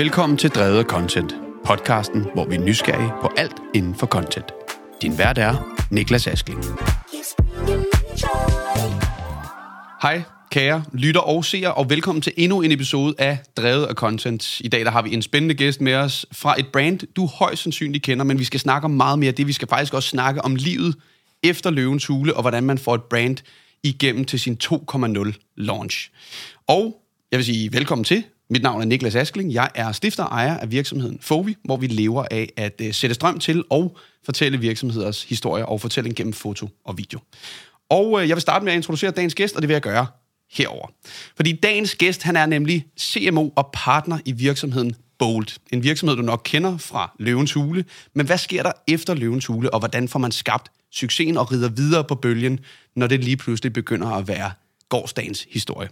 Velkommen til Drevet Content, podcasten, hvor vi er nysgerrige på alt inden for content. Din vært er Niklas Askling. Hej, kære lytter og seere, og velkommen til endnu en episode af Drevet af Content. I dag der har vi en spændende gæst med os fra et brand, du højst sandsynligt kender, men vi skal snakke om meget mere det. Vi skal faktisk også snakke om livet efter Løvens Hule, og hvordan man får et brand igennem til sin 2.0 launch. Og jeg vil sige velkommen til. Mit navn er Niklas Askling. Jeg er stifter og ejer af virksomheden Fovi, hvor vi lever af at øh, sætte strøm til og fortælle virksomheders historier og fortælling gennem foto og video. Og øh, jeg vil starte med at introducere dagens gæst, og det vil jeg gøre herover. Fordi dagens gæst, han er nemlig CMO og partner i virksomheden Bold. En virksomhed, du nok kender fra Løvens Hule. Men hvad sker der efter Løvens Hule, og hvordan får man skabt succesen og rider videre på bølgen, når det lige pludselig begynder at være gårdsdagens historie?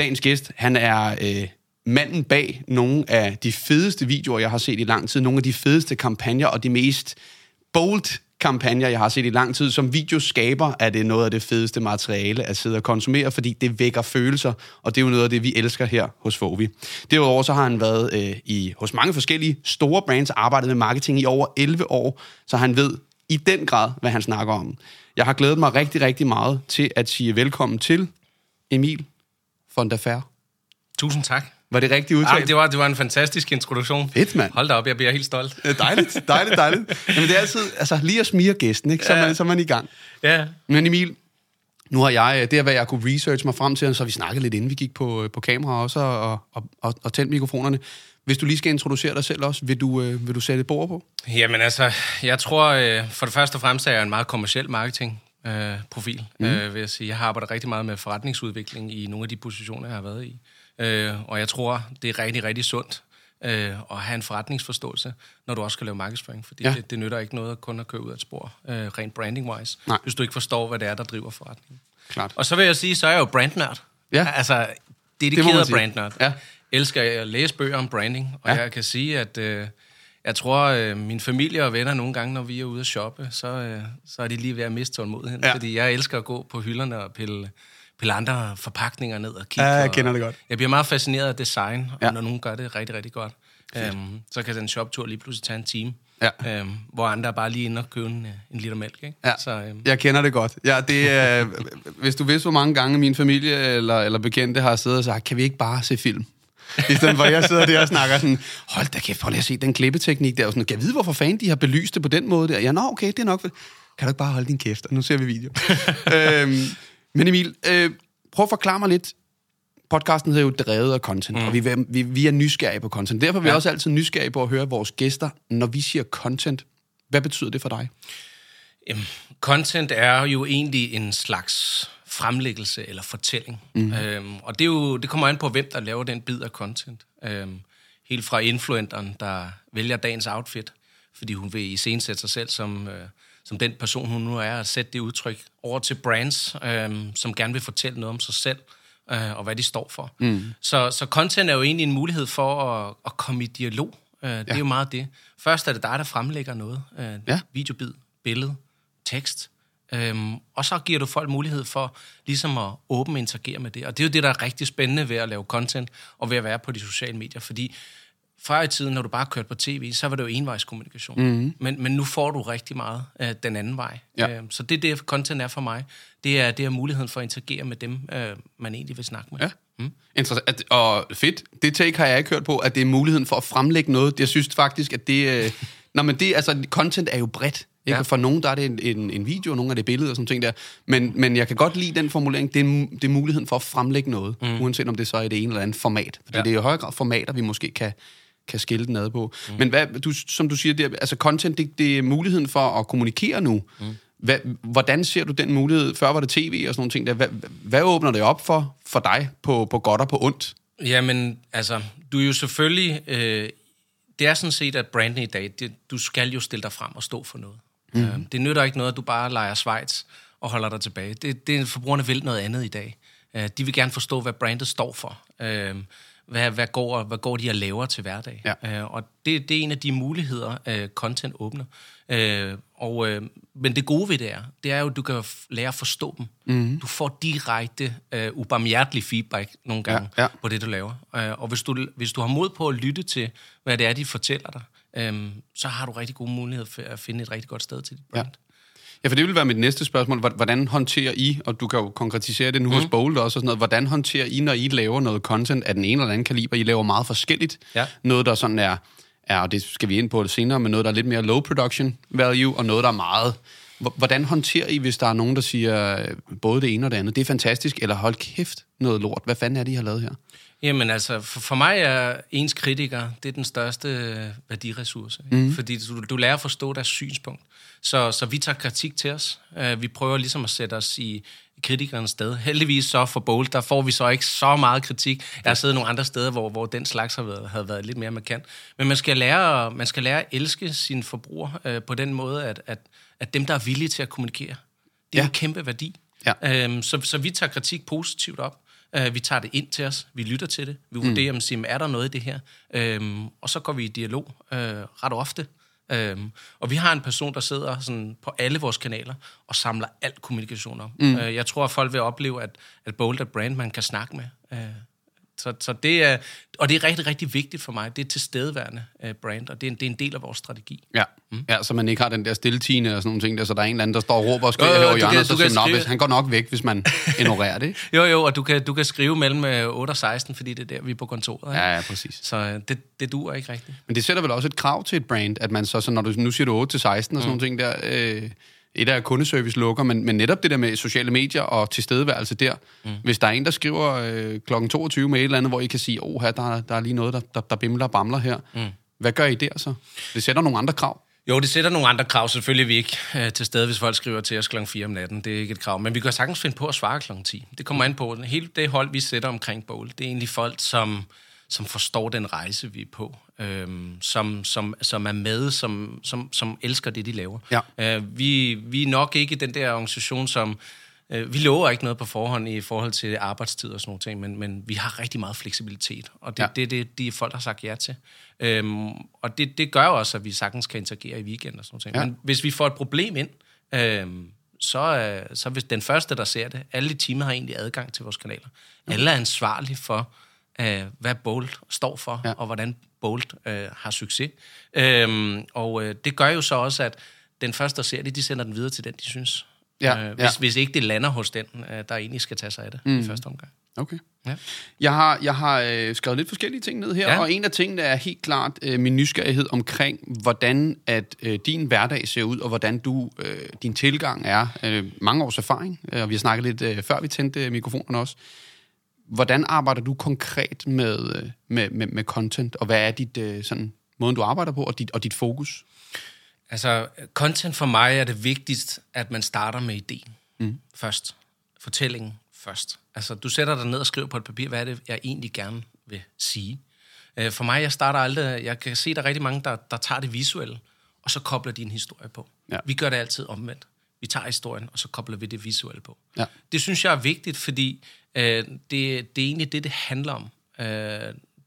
Dagens gæst, han er øh, manden bag nogle af de fedeste videoer, jeg har set i lang tid. Nogle af de fedeste kampagner og de mest bold kampagner, jeg har set i lang tid. Som videoskaber er det noget af det fedeste materiale at sidde og konsumere, fordi det vækker følelser, og det er jo noget af det, vi elsker her hos Fovi. Derudover så har han været øh, i, hos mange forskellige store brands, arbejdet med marketing i over 11 år, så han ved i den grad, hvad han snakker om. Jeg har glædet mig rigtig, rigtig meget til at sige velkommen til Emil von der Fær. Tusind tak. Var det rigtigt udtalt? Ja, det, var, det var en fantastisk introduktion. Fedt, mand. Hold da op, jeg bliver helt stolt. Ja, dejligt, dejligt, dejligt. Jamen, det er altid altså, lige at smire gæsten, ikke? Så, Ja. man, så er man i gang. Ja. Men Emil, nu har jeg, det er, hvad jeg kunne research mig frem til, så vi snakket lidt, inden vi gik på, på kamera også, og, og, og, og tændt mikrofonerne. Hvis du lige skal introducere dig selv også, vil du, øh, vil du sætte et bord på? Jamen altså, jeg tror, øh, for det første og fremmest er jeg en meget kommersiel marketing øh, profil, mm. øh, vil jeg sige. Jeg har arbejdet rigtig meget med forretningsudvikling i nogle af de positioner, jeg har været i. Øh, og jeg tror, det er rigtig, rigtig sundt øh, at have en forretningsforståelse, når du også skal lave markedsføring. Fordi Ja. det, det nytter ikke noget at kun at køre ud af et spor, øh, rent branding-wise, Nej. hvis du ikke forstår, hvad det er, der driver forretningen. Klart. Og så vil jeg sige, så er jeg jo brandnørd. Ja. Altså, Det dedikeret sige. brandnørd. Ja. Elsker at læse bøger om branding, og ja. jeg kan sige, at øh, jeg tror, øh, min familie og venner nogle gange, når vi er ude at shoppe, så, øh, så er de lige ved at miste tålmodigheden. Ja. Fordi jeg elsker at gå på hylderne og pille, pille andre forpakninger ned og kigge. Ja, jeg og, kender det godt. Jeg bliver meget fascineret af design, og Ja. når nogen gør det rigtig, rigtig godt, øhm, så kan den shoptur lige pludselig tage en time. Ja. Øhm, hvor andre er bare lige inde og købe en, øh, en liter mælk. Ikke? Ja, Så, øhm, jeg kender det godt. Ja, det er, hvis du vidste, hvor mange gange min familie eller, eller bekendte har siddet og sagt, kan vi ikke bare se film? I stedet for, at jeg sidder der og snakker sådan, hold da kæft, prøv lige at se den klippeteknik der. Og sådan, kan jeg vide, hvorfor fanden de har belyst det på den måde der? Ja, nå, okay, det er nok. Kan du ikke bare holde din kæft? Og nu ser vi video. øhm, men Emil, øh, prøv at forklare mig lidt. Podcasten hedder jo Drevet af Content, mm. og vi, vi, vi er nysgerrige på content. Derfor er vi. Ja. også altid nysgerrige på at høre vores gæster, når vi siger content. Hvad betyder det for dig? Jamen, content er jo egentlig en slags fremlæggelse eller fortælling. Mm. Øhm, og det, er jo, det kommer an på, hvem der laver den bid af content. Øhm, helt fra influenteren, der vælger dagens outfit, fordi hun vil iscenesætte sig selv som, øh, som den person, hun nu er, og sætte det udtryk over til brands, øhm, som gerne vil fortælle noget om sig selv, øh, og hvad de står for. Mm. Så, så content er jo egentlig en mulighed for at, at komme i dialog. Øh, det er jo meget det. Først er det dig, der fremlægger noget. Øh, Ja. Videobid, billede, tekst. Øhm, og så giver du folk mulighed for ligesom at åbne og interagere med det. Og det er jo det, der er rigtig spændende ved at lave content og ved at være på de sociale medier. Fordi før i tiden, når du bare kørte på tv, så var det jo envejskommunikation. Mm-hmm. Men, men nu får du rigtig meget øh, den anden vej. Ja. Øhm, så det er det, content er for mig. Det er, det er muligheden for at interagere med dem, øh, man egentlig vil snakke med. Ja. Mm. Interessant. Og fedt. Det take har jeg ikke hørt på, at det er muligheden for at fremlægge noget. Jeg synes faktisk, at det... Øh, Nå, men det, altså, content er jo bredt. Ikke? Ja. For nogen, der er det en, en, en video, og nogle er det billeder og sådan ting der. Men, men jeg kan godt lide den formulering. Det er, det er muligheden for at fremlægge noget, mm. uanset om det så er i det ene eller andet format. Fordi ja. Det er i høj grad formater, vi måske kan, kan skille den ad på. Mm. Men hvad, du, som du siger, det, er- altså content, det, det er muligheden for at kommunikere nu. Mm. Hvad, hvordan ser du den mulighed? Før var det tv og sådan nogle ting. Der. Hvad, hvad åbner det op for, for dig på, på godt og på ondt? Jamen, altså, du er jo selvfølgelig... Øh, det er sådan set, at branding i dag, det, du skal jo stille dig frem og stå for noget. Mm. Øh, det nytter ikke noget, at du bare leger Schweiz og holder dig tilbage. Det, det, forbrugerne vil noget andet i dag. Øh, de vil gerne forstå, hvad brandet står for. Øh, hvad, hvad, går, hvad går de og laver til hverdag? Ja. Øh, og det, det er en af de muligheder, øh, content åbner. Øh, og, øh, men det gode ved det er, det er jo, at du kan lære at forstå dem. Mm. Du får direkte, øh, ubarmhjertelig feedback nogle gange Ja, ja. på det, du laver. Øh, og hvis du, hvis du har mod på at lytte til, hvad det er, de fortæller dig, øh, så har du rigtig gode muligheder for at finde et rigtig godt sted til dit brand. Ja. Ja, for det vil være mit næste spørgsmål. Hvor- Hvordan håndterer I, og du kan jo konkretisere det nu mm. hos Bold også, og sådan noget, hvordan håndterer I, når I laver noget content af den ene eller anden kaliber? I laver meget forskelligt. Ja. Noget, der sådan er, er, og det skal vi ind på det senere, men noget, der er lidt mere low production value, og noget, der er meget... Hvor- Hvordan håndterer I, hvis der er nogen, der siger øh, både det ene og det andet? Det er fantastisk, eller hold kæft noget lort. Hvad fanden er det, I har lavet her? Jamen altså, for, for mig er ens kritiker, det er den største øh, værdiressource. Mm. Fordi du, du lærer at forstå deres synspunkt. Så, så vi tager kritik til os. Uh, vi prøver ligesom at sætte os i, kritikernes sted. Heldigvis så for Bold, der får vi så ikke så meget kritik. Jeg har siddet nogle andre steder, hvor, hvor den slags har været, havde været lidt mere markant. Men man skal lære, man skal lære at elske sine forbrugere uh, på den måde, at, at, at dem, der er villige til at kommunikere, det er ja. en kæmpe værdi. Ja. Øhm, så, så vi tager kritik positivt op. Uh, vi tager det ind til os. Vi lytter til det. Vi vurderer, mm. om er der noget i det her? Øhm, og så går vi i dialog uh, ret ofte. Øhm, og vi har en person, der sidder sådan på alle vores kanaler og samler alt kommunikation op. Mm. Uh, jeg tror, at folk vil opleve, at, at Bold er brand, man kan snakke med. Uh, så, så det er, og det er rigtig, rigtig vigtigt for mig. Det er tilstedeværende uh, brand, og det er, en, det er en del af vores strategi. Ja. Mm. ja, så man ikke har den der stilletiende og sådan nogle ting, der, så der er en eller anden, der står og råber og jo, her over hjørnet, så siger, "Nå, skrive- hvis han går nok væk, hvis man ignorerer det. ikke?" Jo, jo, og du kan, du kan skrive mellem øh, 8 og 16, fordi det er der, vi er på kontoret. Ja, ja, præcis. Så øh, det, det duer ikke rigtigt. Men det sætter vel også et krav til et brand, at man så, så når du nu siger du 8 til 16 og sådan mm. nogle ting der, øh, et af kundeservice lukker, men, men netop det der med sociale medier og tilstedeværelse der, mm. hvis der er en, der skriver øh, kl. 22 med et eller andet, hvor I kan sige, åh, her, der, er- der er lige noget, der, der, der bimler og bamler her. Mm. Hvad gør I der så? Det sætter nogle andre krav. Jo, det sætter nogle andre krav. Selvfølgelig vi ikke øh, til stede, hvis folk skriver til os kl. 4 om natten. Det er ikke et krav. Men vi kan sagtens finde på at svare kl. 10. Det kommer an på. Hele det hold, vi sætter omkring Bowl, det er egentlig folk, som, som forstår den rejse, vi er på. Øhm, som, som, som er med, som, som, som elsker det, de laver. Ja. Øh, vi, vi er nok ikke den der organisation, som... Øh, vi lover ikke noget på forhånd i forhold til arbejdstid og sådan noget ting, men, men vi har rigtig meget fleksibilitet, og det er Ja. ja. det, det, de folk har sagt ja til. Øhm, og det, det gør jo også, at vi sagtens kan interagere i weekend og sådan noget. Ja. Ja. Men hvis vi får et problem ind, øhm, så, øh, så hvis den første, der ser det, alle teamet har egentlig adgang til vores kanaler. Alle er ansvarlige for, øh, hvad Bold står for, Ja. ja. og hvordan Bold øh, har succes. Øhm, og øh, det gør jo så også, at den første, der ser det, de sender den videre til den, de synes. Ja, øh, ja. hvis, hvis ikke det lander hos den, øh, der egentlig skal tage sig af det mm. i første omgang. Okay. Ja. Jeg har, jeg har øh, skrevet lidt forskellige ting ned her, ja. Ja. og en af tingene er helt klart øh, min nysgerrighed omkring, hvordan at øh, din hverdag ser ud, og hvordan du øh, din tilgang er. Øh, mange års erfaring, øh, og vi har snakket lidt øh, før vi tændte øh, mikrofonerne også. Hvordan arbejder du konkret med, øh, med, med, med content, og hvad er dit øh, sådan måden du arbejder på og dit og dit fokus? Altså, content for mig er det vigtigst, at man starter med ideen mm. først. Fortællingen først. Altså, du sætter dig ned og skriver på et papir, hvad er det, jeg egentlig gerne vil sige. Øh, For mig, jeg starter aldrig... Jeg kan se, der er rigtig mange, der, der tager det visuelle, og så kobler de en historie på. Ja. Vi gør det altid omvendt. Vi tager historien, og så kobler vi det visuelle på. Ja. Det synes jeg er vigtigt, fordi øh, det, det er egentlig det, det handler om. Øh,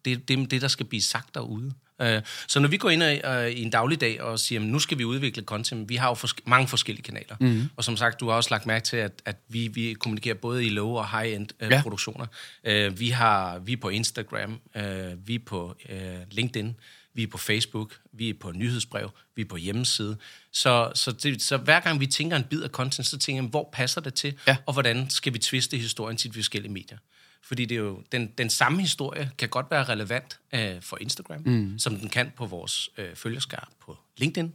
det, det er det, der skal blive sagt derude. Øh, så når vi går ind i, øh, i en dagligdag og siger, at nu skal vi udvikle content, vi har jo forske- mange forskellige kanaler. Mm. Og som sagt, du har også lagt mærke til, at, at vi, vi kommunikerer både i low- og high-end øh, ja. produktioner. Øh, vi, har, vi er på Instagram, øh, vi er på øh, LinkedIn, vi er på Facebook, vi er på nyhedsbrev, vi er på hjemmeside. Så, så, det, så hver gang vi tænker en bid af content, så tænker jeg, hvor passer det til, Ja. og hvordan skal vi twiste historien til de forskellige medier. Fordi det er jo, den, den samme historie kan godt være relevant øh, for Instagram, mm. som den kan på vores øh, følgerskar på LinkedIn,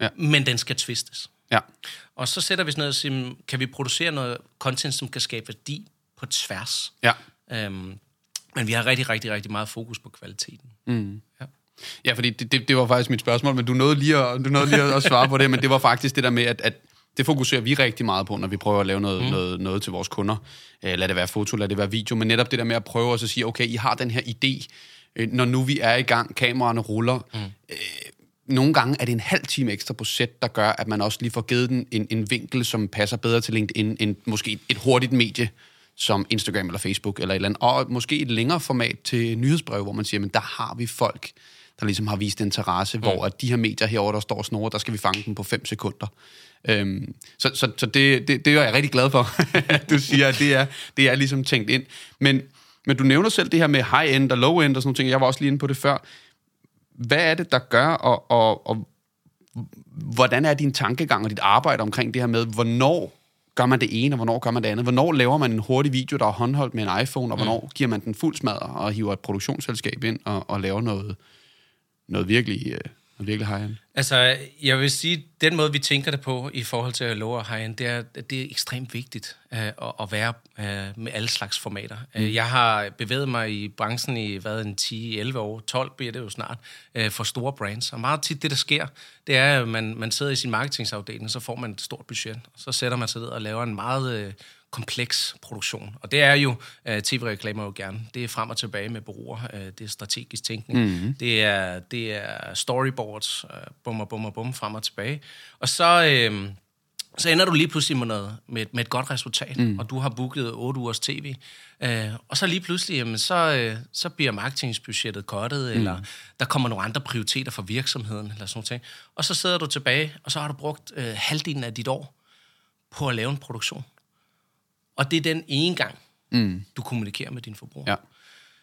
Ja. men den skal twistes. Ja. Og så sætter vi sådan noget og siger, kan vi producere noget content, som kan skabe værdi på tværs? Ja. Øhm, men vi har rigtig, rigtig, rigtig meget fokus på kvaliteten. Mm. Ja. Ja, fordi det, det, det var faktisk mit spørgsmål, men du nåede lige at, du nåede lige at svare på det, men det var faktisk det der med, at, at det fokuserer vi rigtig meget på, når vi prøver at lave noget, mm. noget, noget til vores kunder. Eh, lad det være foto, lad det være video, men netop det der med at prøve at sige, okay, I har den her idé, øh, når nu vi er i gang, kameraerne ruller. Mm. Øh, nogle gange er det en halv time ekstra på sæt, der gør, at man også lige får givet den en, en vinkel, som passer bedre til LinkedIn, end måske et hurtigt medie, som Instagram eller Facebook eller et eller andet. Og måske et længere format til nyhedsbrev, hvor man siger, men der har vi folk, der ligesom har vist interesse, mm. hvor at de her medier herover der står og snore, der skal vi fange dem på 5 sekunder. Øhm, så så, så det, det, det er jeg rigtig glad for, at du siger, at det er, det er ligesom tænkt ind. Men, men du nævner selv det her med high-end og low-end og sådan noget. Jeg var også lige inde på det før. Hvad er det, der gør, og, og, og hvordan er din tankegang og dit arbejde omkring det her med, hvornår gør man det ene, og hvornår gør man det andet? Hvornår laver man en hurtig video, der er håndholdt med en iPhone, og hvornår mm. giver man den fuld smadre og hiver et produktionsselskab ind og, og laver noget, noget virkelig, øh, noget virkelig high-end? Altså, jeg vil sige, den måde, vi tænker det på i forhold til at love high-end, det er, det er ekstremt vigtigt uh, at, at være uh, med alle slags formater. Mm. Uh, jeg har bevæget mig i branchen i, hvad, en 10-11 år, 12 bliver det jo snart, uh, for store brands. Og meget tit det, der sker, det er, at man, man sidder i sin marketingsafdeling, så får man et stort budget, og så sætter man sig ned og laver en meget... Uh, kompleks produktion. Og det er jo, uh, tv-reklamer jo gerne, det er frem og tilbage med bureauer, uh, det er strategisk tænkning, mm-hmm. det, er, det er storyboards, uh, bum og bum og bum, frem og tilbage. Og så... Uh, så ender du lige pludselig med, noget, med, med et godt resultat, mm. og du har booket 8 ugers tv. Øh, og så lige pludselig, jamen, så, øh, så bliver marketingsbudgettet kottet, mm. eller der kommer nogle andre prioriteter for virksomheden, eller sådan noget. Og så sidder du tilbage, og så har du brugt øh, halvdelen af dit år på at lave en produktion. Og det er den ene gang, mm. du kommunikerer med din forbruger. Ja.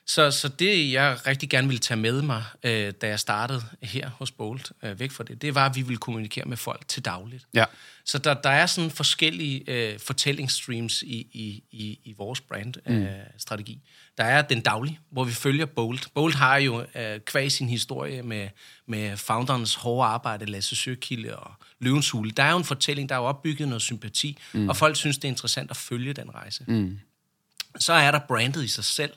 Så, så det, jeg rigtig gerne ville tage med mig, øh, da jeg startede her hos Bolt, øh, væk fra det, det var, at vi ville kommunikere med folk til dagligt. Ja. Så der, der er sådan forskellige øh, fortællingsstreams i, i, i, i vores brandstrategi. Mm. Der er den daglige, hvor vi følger Bolt. Bolt har jo øh, kvæg sin historie med, med founderens hårde arbejde, Lasse Søkilde og Løvens Hule. Der er jo en fortælling, der er opbygget noget sympati, mm. og folk synes, det er interessant at følge den rejse. Mm. Så er der brandet i sig selv,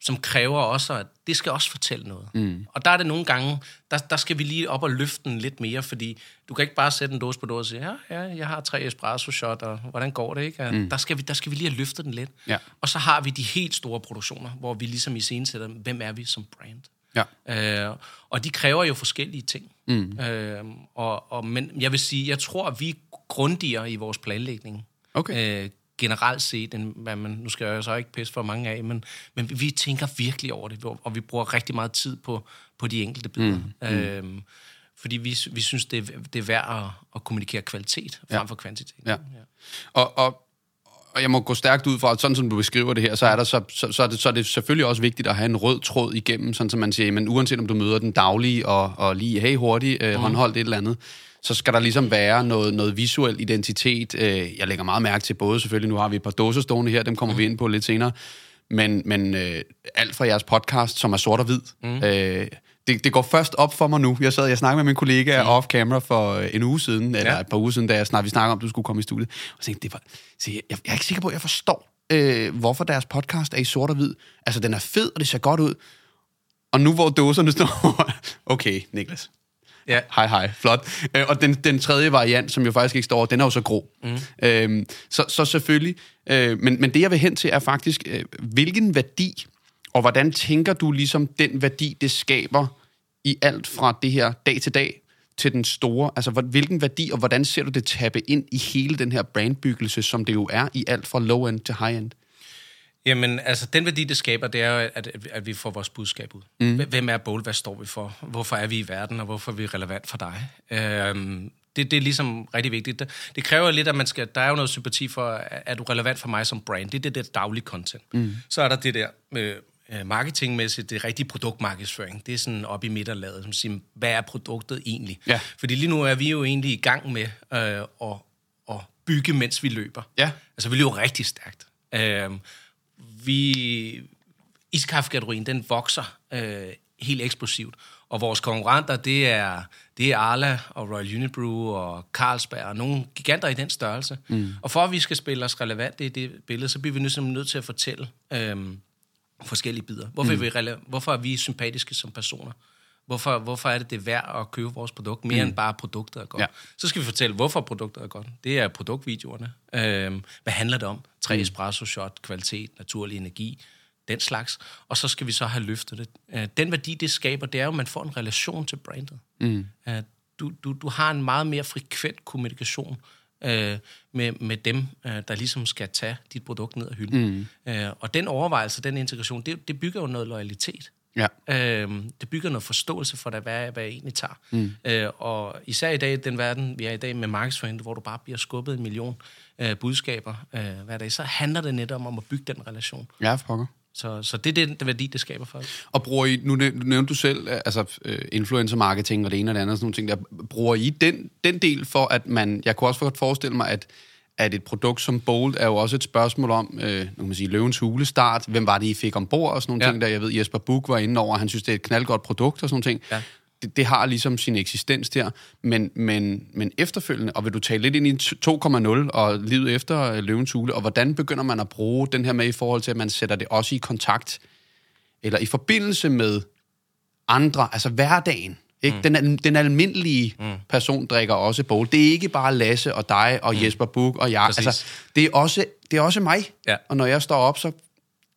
som kræver også, at det skal også fortælle noget. Mm. Og der er det nogle gange, der, der skal vi lige op og løfte den lidt mere, fordi du kan ikke bare sætte en dåse på dåse og sige, ja, ja, jeg har tre espresso shot, og hvordan går det, ikke? Mm. Der, skal vi, der skal vi lige have løftet den lidt. Ja. Og så har vi de helt store produktioner, hvor vi ligesom i scenen sætter, hvem er vi som brand? Ja. Øh, og de kræver jo forskellige ting. Mm. Øh, og, og, men jeg vil sige, jeg tror, at vi er grundigere i vores planlægning. Okay. Øh, generelt set, end hvad man, nu skal jeg så ikke pisse for mange af, men, men vi tænker virkelig over det, og vi bruger rigtig meget tid på, på de enkelte billeder. Mm. Øhm, fordi vi, vi synes, det er, det er værd at, at kommunikere kvalitet frem ja. for kvantitet. Ja. ja. Og, og, og jeg må gå stærkt ud fra, at sådan som du beskriver det her, så er, der så, så, så, er det, så er det selvfølgelig også vigtigt at have en rød tråd igennem, sådan som man siger, men uanset om du møder den daglige og, og lige, hey hurtigt, øh, mm. håndholdt et eller andet, så skal der ligesom være noget, noget visuel identitet. Øh, jeg lægger meget mærke til både selvfølgelig, nu har vi et par dåser stående her, dem kommer mm. vi ind på lidt senere, men, men øh, alt fra jeres podcast, som er sort og hvid, mm. øh, det, det går først op for mig nu. Jeg sad jeg snakkede med min kollega mm. off-camera for øh, en uge siden, ja. eller et par uger siden, da jeg snak, vi snakkede om, at du skulle komme i studiet. Og så tænkte, det var, så jeg, jeg er ikke sikker på, at jeg forstår, øh, hvorfor deres podcast er i sort og hvid. Altså, den er fed, og det ser godt ud. Og nu hvor dåserne står... okay, Niklas, Ja. Hej, hej. Flot. Øh, og den, den tredje variant, som jo faktisk ikke står den er jo så grå. Mm. Øhm, så, så selvfølgelig. Øh, men, men det, jeg vil hen til, er faktisk, øh, hvilken værdi, og hvordan tænker du ligesom den værdi, det skaber i alt fra det her dag til dag til den store? Altså, hvilken værdi, og hvordan ser du det tabe ind i hele den her brandbyggelse, som det jo er i alt fra low-end til high-end? Jamen, altså, den værdi, det skaber, det er at, at vi får vores budskab ud. Mm. Hvem er Bold? Hvad står vi for? Hvorfor er vi i verden, og hvorfor er vi relevant for dig? Øhm, det, det er ligesom rigtig vigtigt. Det, det kræver lidt, at man skal... Der er jo noget sympati for, er du relevant for mig som brand? Det er det der daglige content. Mm. Så er der det der med øh, marketingmæssigt, det rigtige produktmarkedsføring. Det er sådan op i midterlaget, som siger, hvad er produktet egentlig? Ja. Fordi lige nu er vi jo egentlig i gang med øh, at, at bygge, mens vi løber. Ja. Altså, vi løber rigtig stærkt. Øh, vi, iskaffekategorien, den vokser øh, helt eksplosivt. Og vores konkurrenter, det er, det er Arla og Royal Unibrew og Carlsberg og nogle giganter i den størrelse. Mm. Og for at vi skal spille os relevant i det billede, så bliver vi nødt, nødt til at fortælle øhm, forskellige bidder. Hvorfor, mm. er vi hvorfor er vi sympatiske som personer? Hvorfor, hvorfor er det det værd at købe vores produkt, mere mm. end bare produktet er godt? Ja. Så skal vi fortælle, hvorfor produktet er godt. Det er produktvideoerne. Øhm, hvad handler det om? Tre mm. espresso shot, kvalitet, naturlig energi, den slags. Og så skal vi så have løftet det. Øh, den værdi, det skaber, det er jo, at man får en relation til brandet. Mm. Øh, du, du, du har en meget mere frekvent kommunikation øh, med, med dem, øh, der ligesom skal tage dit produkt ned af hylden. Mm. Øh, og den overvejelse, den integration, det, det bygger jo noget loyalitet. Ja. Øh, det bygger noget forståelse for, dig, hvad, hvad jeg egentlig tager. Mm. Øh, og især i dag, den verden, vi er i dag med markedsføring, hvor du bare bliver skubbet en million øh, budskaber øh, hver dag, så handler det netop om at bygge den relation. Ja, for så, så det er den det værdi, det skaber for os. Og bruger I, nu nævnte du selv, altså influencer marketing og det ene og det andet, sådan nogle ting der. Bruger I den, den del for, at man, jeg kunne også godt forestille mig, at at et produkt som Bold er jo også et spørgsmål om, øh, nu kan man sige, løvens hulestart. Hvem var det, I fik ombord og sådan nogle ja. ting, der jeg ved, Jesper Buk var inde over, han synes, det er et knaldgodt produkt og sådan nogle ting. Ja. Det, det har ligesom sin eksistens der, men, men, men efterfølgende, og vil du tale lidt ind i 2.0 og livet efter øh, løvens hule, og hvordan begynder man at bruge den her med i forhold til, at man sætter det også i kontakt, eller i forbindelse med andre, altså hverdagen, ikke? Mm. Den, den almindelige mm. person drikker også bowl. Det er ikke bare Lasse og dig og mm. Jesper Buk og jeg. Altså, det, er også, det er også mig. Ja. Og når jeg står op, så...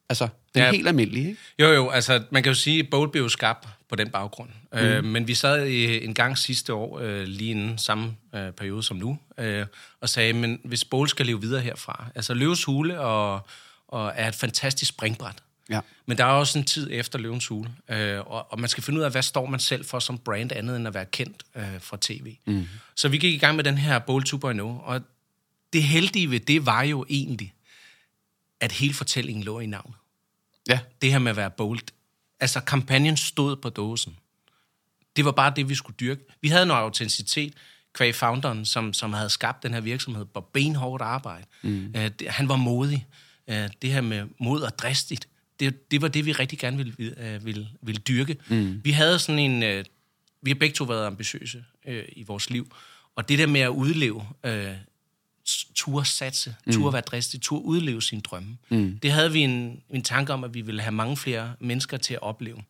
Altså, den er ja. helt almindelig, ikke? Jo, jo. Altså, man kan jo sige, at bowl blev skabt på den baggrund. Mm. Øh, men vi sad i, en gang sidste år, øh, lige inden samme øh, periode som nu, øh, og sagde, men hvis bowl skal leve videre herfra... Altså, Løves Hule og, og er et fantastisk springbræt Ja. Men der er også en tid efter Løvens Hule, øh, og, og man skal finde ud af, hvad står man selv for som brand, andet end at være kendt øh, fra tv. Mm. Så vi gik i gang med den her Bowl 2.0, og det heldige ved det var jo egentlig, at hele fortællingen lå i navnet. Ja. Det her med at være bold. Altså, kampagnen stod på dåsen. Det var bare det, vi skulle dyrke. Vi havde noget autenticitet kvæg founderen, som, som havde skabt den her virksomhed på benhårdt arbejde. Mm. Uh, det, han var modig. Uh, det her med mod og dristigt det, det var det, vi rigtig gerne ville, øh, ville, ville dyrke. Mm. Vi havde sådan en... Øh, vi har begge to været ambitiøse øh, i vores liv, og det der med at udleve, øh, tur satse, mm. tur være dristig, tur udleve sin drømme, mm. det havde vi en, en tanke om, at vi ville have mange flere mennesker til at opleve.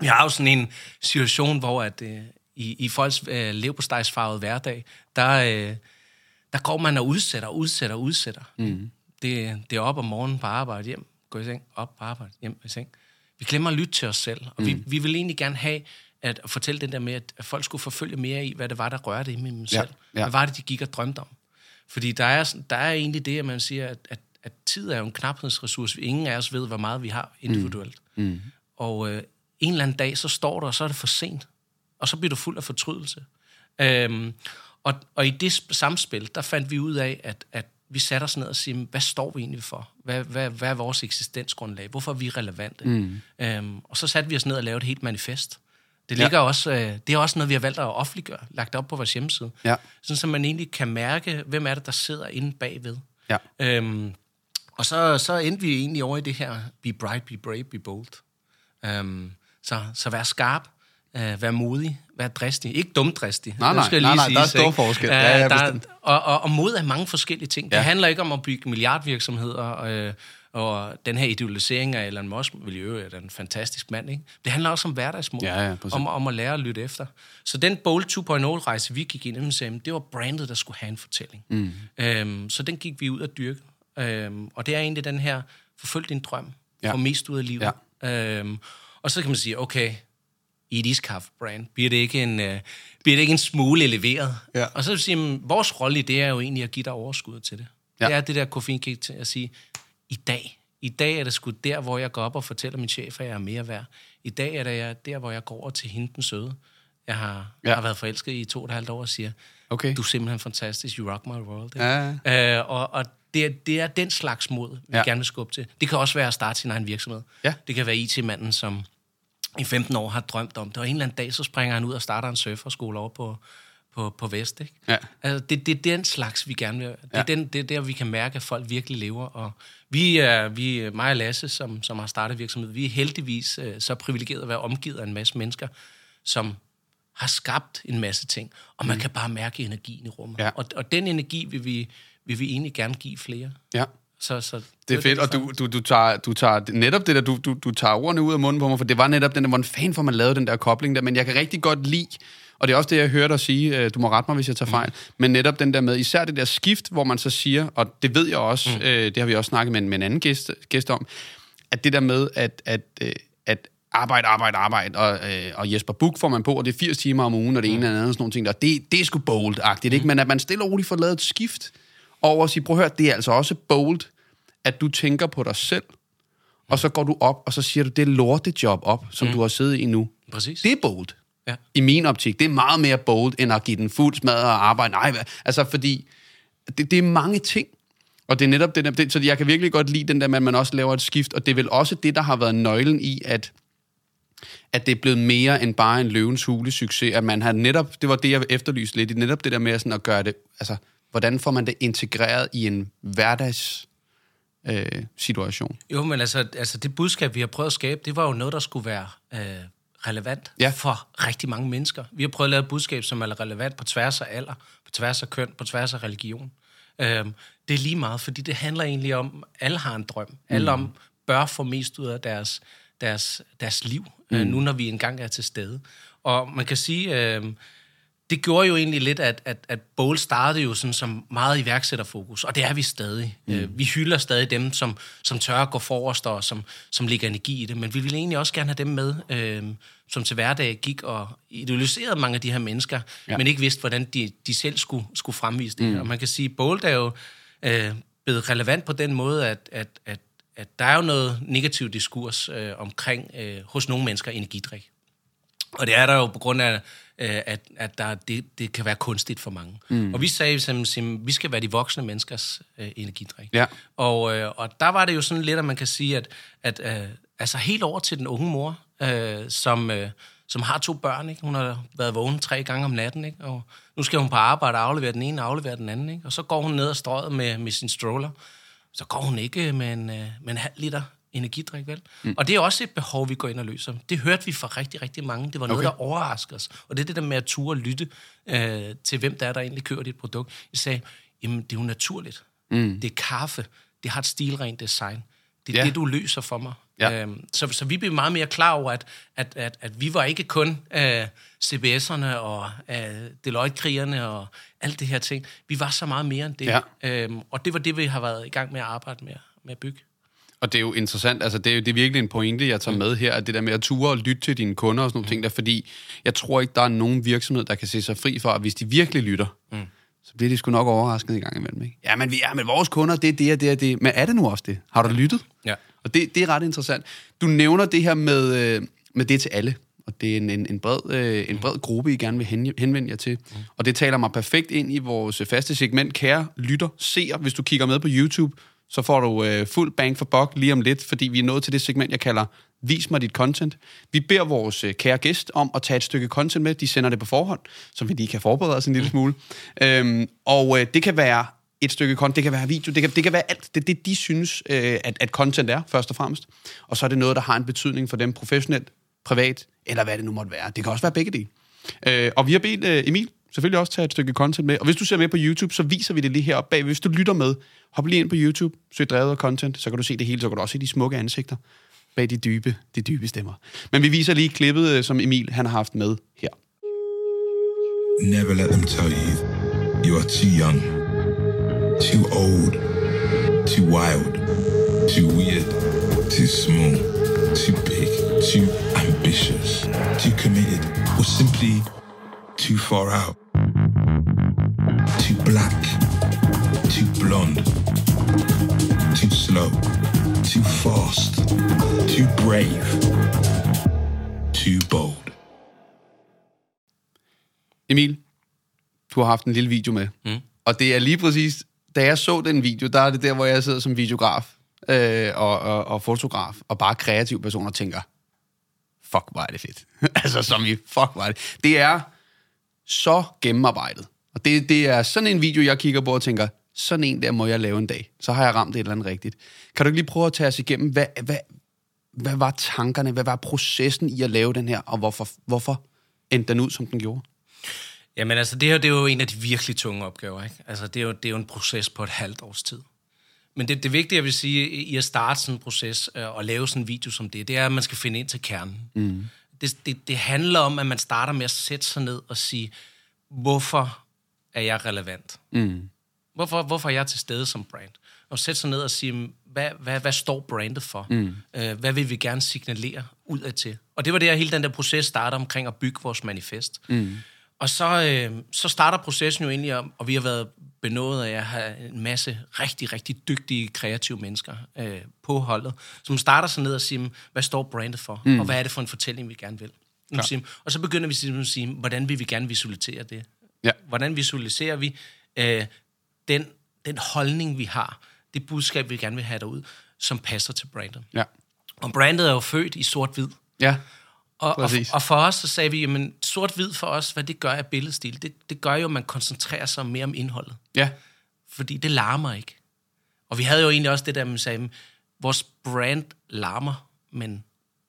Vi har jo sådan en situation, hvor at, øh, i, i folks øh, levpostejsfarvede hverdag, der, øh, der går man og udsætter, udsætter, udsætter. Mm. Det, det er op om morgenen på arbejde hjem gå i seng, op på arbejde, hjem i seng. Vi glemmer at lytte til os selv, og mm. vi, vi vil egentlig gerne have at fortælle den der med, at folk skulle forfølge mere i, hvad det var, der rørte i dem selv. Ja, ja. Hvad var det, de gik og drømte om? Fordi der er, der er egentlig det, at man siger, at, at, at tid er jo en knaphedsressource. Ingen af os ved, hvor meget vi har individuelt. Mm. Mm. Og øh, en eller anden dag, så står der, og så er det for sent. Og så bliver du fuld af fortrydelse. Øhm, og, og i det samspil, der fandt vi ud af, at, at vi satte os ned og sagde, hvad står vi egentlig for? Hvad, hvad, hvad er vores eksistensgrundlag? Hvorfor er vi relevante? Mm. Øhm, og så satte vi os ned og lavede et helt manifest. Det, ligger ja. også, øh, det er også noget, vi har valgt at offentliggøre, lagt op på vores hjemmeside. Ja. Sådan, så man egentlig kan mærke, hvem er det, der sidder inde bagved. Ja. Øhm, og så, så endte vi egentlig over i det her, be bright, be brave, be bold. Øhm, så, så vær skarp, øh, vær modig, vær dristig. Ikke dumdristig. Nej, nej, nej, nej, der er stor forskel. Ja, ja, der, og, og, og mod er mange forskellige ting. Ja. Det handler ikke om at bygge milliardvirksomheder, øh, og den her idealisering af Elon Musk, vil jo er en fantastisk mand, ikke? Det handler også om hverdagsmod, ja, ja, om, om at lære at lytte efter. Så den Bold 2.0-rejse, vi gik ind i, det var brandet, der skulle have en fortælling. Mm. Øhm, så den gik vi ud at dyrke. Øhm, og det er egentlig den her, forfølg din drøm, ja. få mest ud af livet. Ja. Øhm, og så kan man sige, okay, i et iskaffe-brand? Bliver det ikke en, uh, bliver det ikke en smule eleveret? Ja. Og så vil jeg sige, at vores rolle i det er jo egentlig at give dig overskud til det. Ja. Det er det der koffeinkick til at sige, i dag, i dag er det sgu der, hvor jeg går op og fortæller min chef, at jeg er mere værd. I dag er det der, hvor jeg går over til hende den søde. Jeg har, ja. har været forelsket i to og et halvt år og siger, okay. du er simpelthen fantastisk, you rock my world. Ja. Uh, og, og det, er, det er den slags mod, vi ja. gerne vil skubbe til. Det kan også være at starte sin egen virksomhed. Ja. Det kan være IT-manden, som i 15 år har drømt om det, og en eller anden dag, så springer han ud og starter en surferskole over på, på, på Vest. Ikke? Ja. Altså, det, det er den slags, vi gerne vil. Det er, ja. den, det er der, vi kan mærke, at folk virkelig lever. Og vi er, vi, mig og Lasse, som, som har startet virksomhed, vi er heldigvis uh, så privilegeret at være omgivet af en masse mennesker, som har skabt en masse ting, og man mm. kan bare mærke energien i rummet. Ja. Og, og den energi vil vi, vil vi egentlig gerne give flere. Ja. Så, så det, det er fedt, det, og du, du, du, tager, du tager netop det der, du, du, du tager ordene ud af munden på mig, for det var netop den der, hvordan fanden får man lavet den der kobling der, men jeg kan rigtig godt lide, og det er også det, jeg hørte dig sige, øh, du må rette mig, hvis jeg tager fejl, mm. men netop den der med, især det der skift, hvor man så siger, og det ved jeg også, mm. øh, det har vi også snakket med, med en anden gæst, gæst om, at det der med, at, at, øh, at arbejde, arbejde, arbejde, og, øh, og Jesper Buk får man på, og det er 80 timer om ugen, og det ene eller andet, sådan nogle ting der. Det, det er sgu bold-agtigt, ikke? Men at man stille og roligt får lavet et skift over at sige, prøv at høre, det er altså også bold, at du tænker på dig selv, og så går du op, og så siger du det lortejob op, som mm. du har siddet i nu. Præcis. Det er bold. Ja. I min optik. Det er meget mere bold, end at give den fuld smad og arbejde. Nej, hvad- altså fordi det, det er mange ting. Og det er netop det der, det, så jeg kan virkelig godt lide den der med, at man også laver et skift, og det er vel også det, der har været nøglen i, at at det er blevet mere end bare en løvens hule succes, at man har netop, det var det, jeg efterlyste lidt, netop det der med sådan at gøre det, altså, hvordan får man det integreret i en hverdags øh, situation? Jo, men altså, altså det budskab, vi har prøvet at skabe, det var jo noget, der skulle være øh, relevant Ja. for rigtig mange mennesker. Vi har prøvet at lave et budskab, som er relevant på tværs af alder, på tværs af køn, på tværs af religion. Øhm, det er lige meget, fordi det handler egentlig om, at alle har en drøm. Alle om bør få mest ud af deres, deres, deres liv, mm. øh, nu når vi engang er til stede. Og man kan sige, øh, det gjorde jo egentlig lidt, at, at, at Bowl startede jo sådan som meget iværksætterfokus, og det er vi stadig. Mm. Vi hylder stadig dem, som, som tør at gå forrest og som, som lægger energi i det, men vi ville egentlig også gerne have dem med, øh, som til hverdag gik og idealiserede mange af de her mennesker, ja. men ikke vidste, hvordan de, de selv skulle, skulle fremvise det. Mm. Og man kan sige, at Bold er jo øh, blevet relevant på den måde, at, at, at, at der er jo noget negativ diskurs øh, omkring øh, hos nogle mennesker energidrik. Og det er der jo på grund af, øh, at, at der, det, det kan være kunstigt for mange. Mm. Og vi sagde simpelthen, at vi skal være de voksne menneskers øh, energidrik. Ja. Og, øh, og der var det jo sådan lidt, at man kan sige, at, at øh, altså helt over til den unge mor, øh, som, øh, som har to børn. Ikke? Hun har været vågen tre gange om natten, ikke? og nu skal hun på arbejde og aflevere den ene og aflevere den anden. Ikke? Og så går hun ned ad strøget med, med sin stroller. Så går hun ikke med en, øh, med en halv liter energidrik, vel? Mm. Og det er også et behov, vi går ind og løser. Det hørte vi fra rigtig, rigtig mange. Det var noget, Okay. der overraskede os. Og det er det der med at ture og lytte øh, til, hvem der er, der egentlig kører dit produkt. Jeg sagde, jamen, det er jo naturligt. Mm. Det er kaffe. Det har et stilrent design. Det er Ja. det, du løser for mig. Ja. Øhm, så, så vi blev meget mere klar over, at, at, at, at vi var ikke kun øh, CBS'erne og øh, Deloitte-krigerne og alt det her ting. Vi var så meget mere end det. Ja. Øhm, og det var det, vi har været i gang med at arbejde med, med at bygge. Og det er jo interessant, altså det er, jo, det er virkelig en pointe, jeg tager med her, at det der med at ture og lytte til dine kunder og sådan nogle ting der, fordi jeg tror ikke, der er nogen virksomhed, der kan se sig fri for, at hvis de virkelig lytter, mm. så bliver de sgu nok overrasket en gang imellem. Ikke? Ja, men, vi, ja, men vores kunder, det er det og det og det. Men er det nu også det? Har du lyttet? Ja. Og det, det er ret interessant. Du nævner det her med, øh, med det til alle, og det er en, en, en, bred, øh, en bred gruppe, I gerne vil hen, henvende jer til. Mm. Og det taler mig perfekt ind i vores faste segment, kære lytter, seer. Hvis du kigger med på YouTube, så får du øh, fuld bang for buck lige om lidt, fordi vi er nået til det segment, jeg kalder Vis mig dit content. Vi beder vores øh, kære gæst om at tage et stykke content med. De sender det på forhånd, så vi lige kan forberede os en lille smule. Øhm, og øh, det kan være et stykke content, det kan være video, det kan, det kan være alt. Det er det, de synes, øh, at, at content er, først og fremmest. Og så er det noget, der har en betydning for dem professionelt, privat, eller hvad det nu måtte være. Det kan også være begge dele. Øh, og vi har bedt øh, Emil selvfølgelig også tage et stykke content med. Og hvis du ser med på YouTube, så viser vi det lige heroppe bag. Hvis du lytter med, hop lige ind på YouTube, søg drevet og content, så kan du se det hele, så kan du også se de smukke ansigter bag de dybe, de dybe stemmer. Men vi viser lige klippet, øh, som Emil han har haft med her. Never let them tell you you are too young, too old, too wild, too weird, too small, too big, too ambitious, too committed, or simply too far out. Too black, too blonde, too slow, too fast, too brave, too bold. Emil, du har haft en lille video med. Mm. Og det er lige præcis, da jeg så den video, der er det der, hvor jeg sidder som videograf øh, og, og, og fotograf, og bare kreativ person og tænker, fuck, hvor er det fedt. altså som i, fuck, hvor er det. Det er så gennemarbejdet. Og det, det er sådan en video, jeg kigger på og tænker, sådan en der må jeg lave en dag. Så har jeg ramt et eller andet rigtigt. Kan du ikke lige prøve at tage os igennem, hvad, hvad, hvad var tankerne, hvad var processen i at lave den her, og hvorfor, hvorfor endte den ud, som den gjorde? Jamen altså, det her det er jo en af de virkelig tunge opgaver. Ikke? Altså, det, er jo, det er jo en proces på et halvt års tid. Men det, det vigtige, jeg vil sige, i at starte sådan en proces øh, og lave sådan en video som det, det er, at man skal finde ind til kernen. Mm. Det, det, det handler om, at man starter med at sætte sig ned og sige, hvorfor er jeg relevant? Mm. Hvorfor, hvorfor er jeg til stede som brand? Og sætte sig ned og sige, hvad, hvad, hvad står brandet for? Mm. Øh, hvad vil vi gerne signalere ud af til? Og det var der, hele den der proces starter omkring at bygge vores manifest. Mm. Og så, øh, så starter processen jo egentlig om, og vi har været benået af at have en masse rigtig, rigtig dygtige, kreative mennesker øh, på holdet, som starter sig ned og siger, hvad står brandet for? Mm. Og hvad er det for en fortælling, vi gerne vil? Siger, og så begynder vi simpelthen at sige, hvordan vil vi gerne visualisere det? Ja. Hvordan visualiserer vi øh, den, den holdning, vi har, det budskab, vi gerne vil have derud, som passer til brandet. Ja. Og brandet er jo født i sort-hvid. Ja. Og, og, Præcis. og for os, så sagde vi, jamen sort-hvid for os, hvad det gør af billedstil, det, det gør jo, at man koncentrerer sig mere om indholdet. Ja. Fordi det larmer ikke. Og vi havde jo egentlig også det der, man sagde, vores brand larmer, men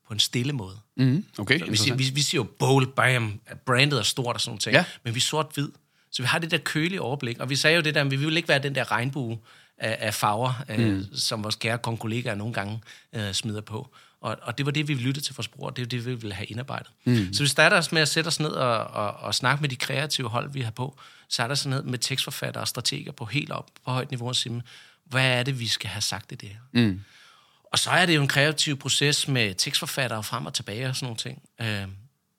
på en stille måde. Mm. Okay, Vi siger, vi, vi siger jo bold, bam, at brandet er stort og sådan nogle ting, Ja. men vi er sort-hvid. Så vi har det der kølige overblik, og vi sagde jo det der, at vi vil ikke være den der regnbue af, af farver, mm. øh, som vores kære konkollegaer nogle gange øh, smider på. Og, og det var det, vi lyttede til vores bror, det er det, vi ville have indarbejdet. Mm. Så vi starter os med at sætte os ned og, og, og snakke med de kreative hold, vi har på. Er der sådan ned med tekstforfattere og strateger på helt op på højt niveau og sige, hvad er det, vi skal have sagt i det her? Mm. Og så er det jo en kreativ proces med tekstforfattere frem og tilbage og sådan nogle ting. Øh,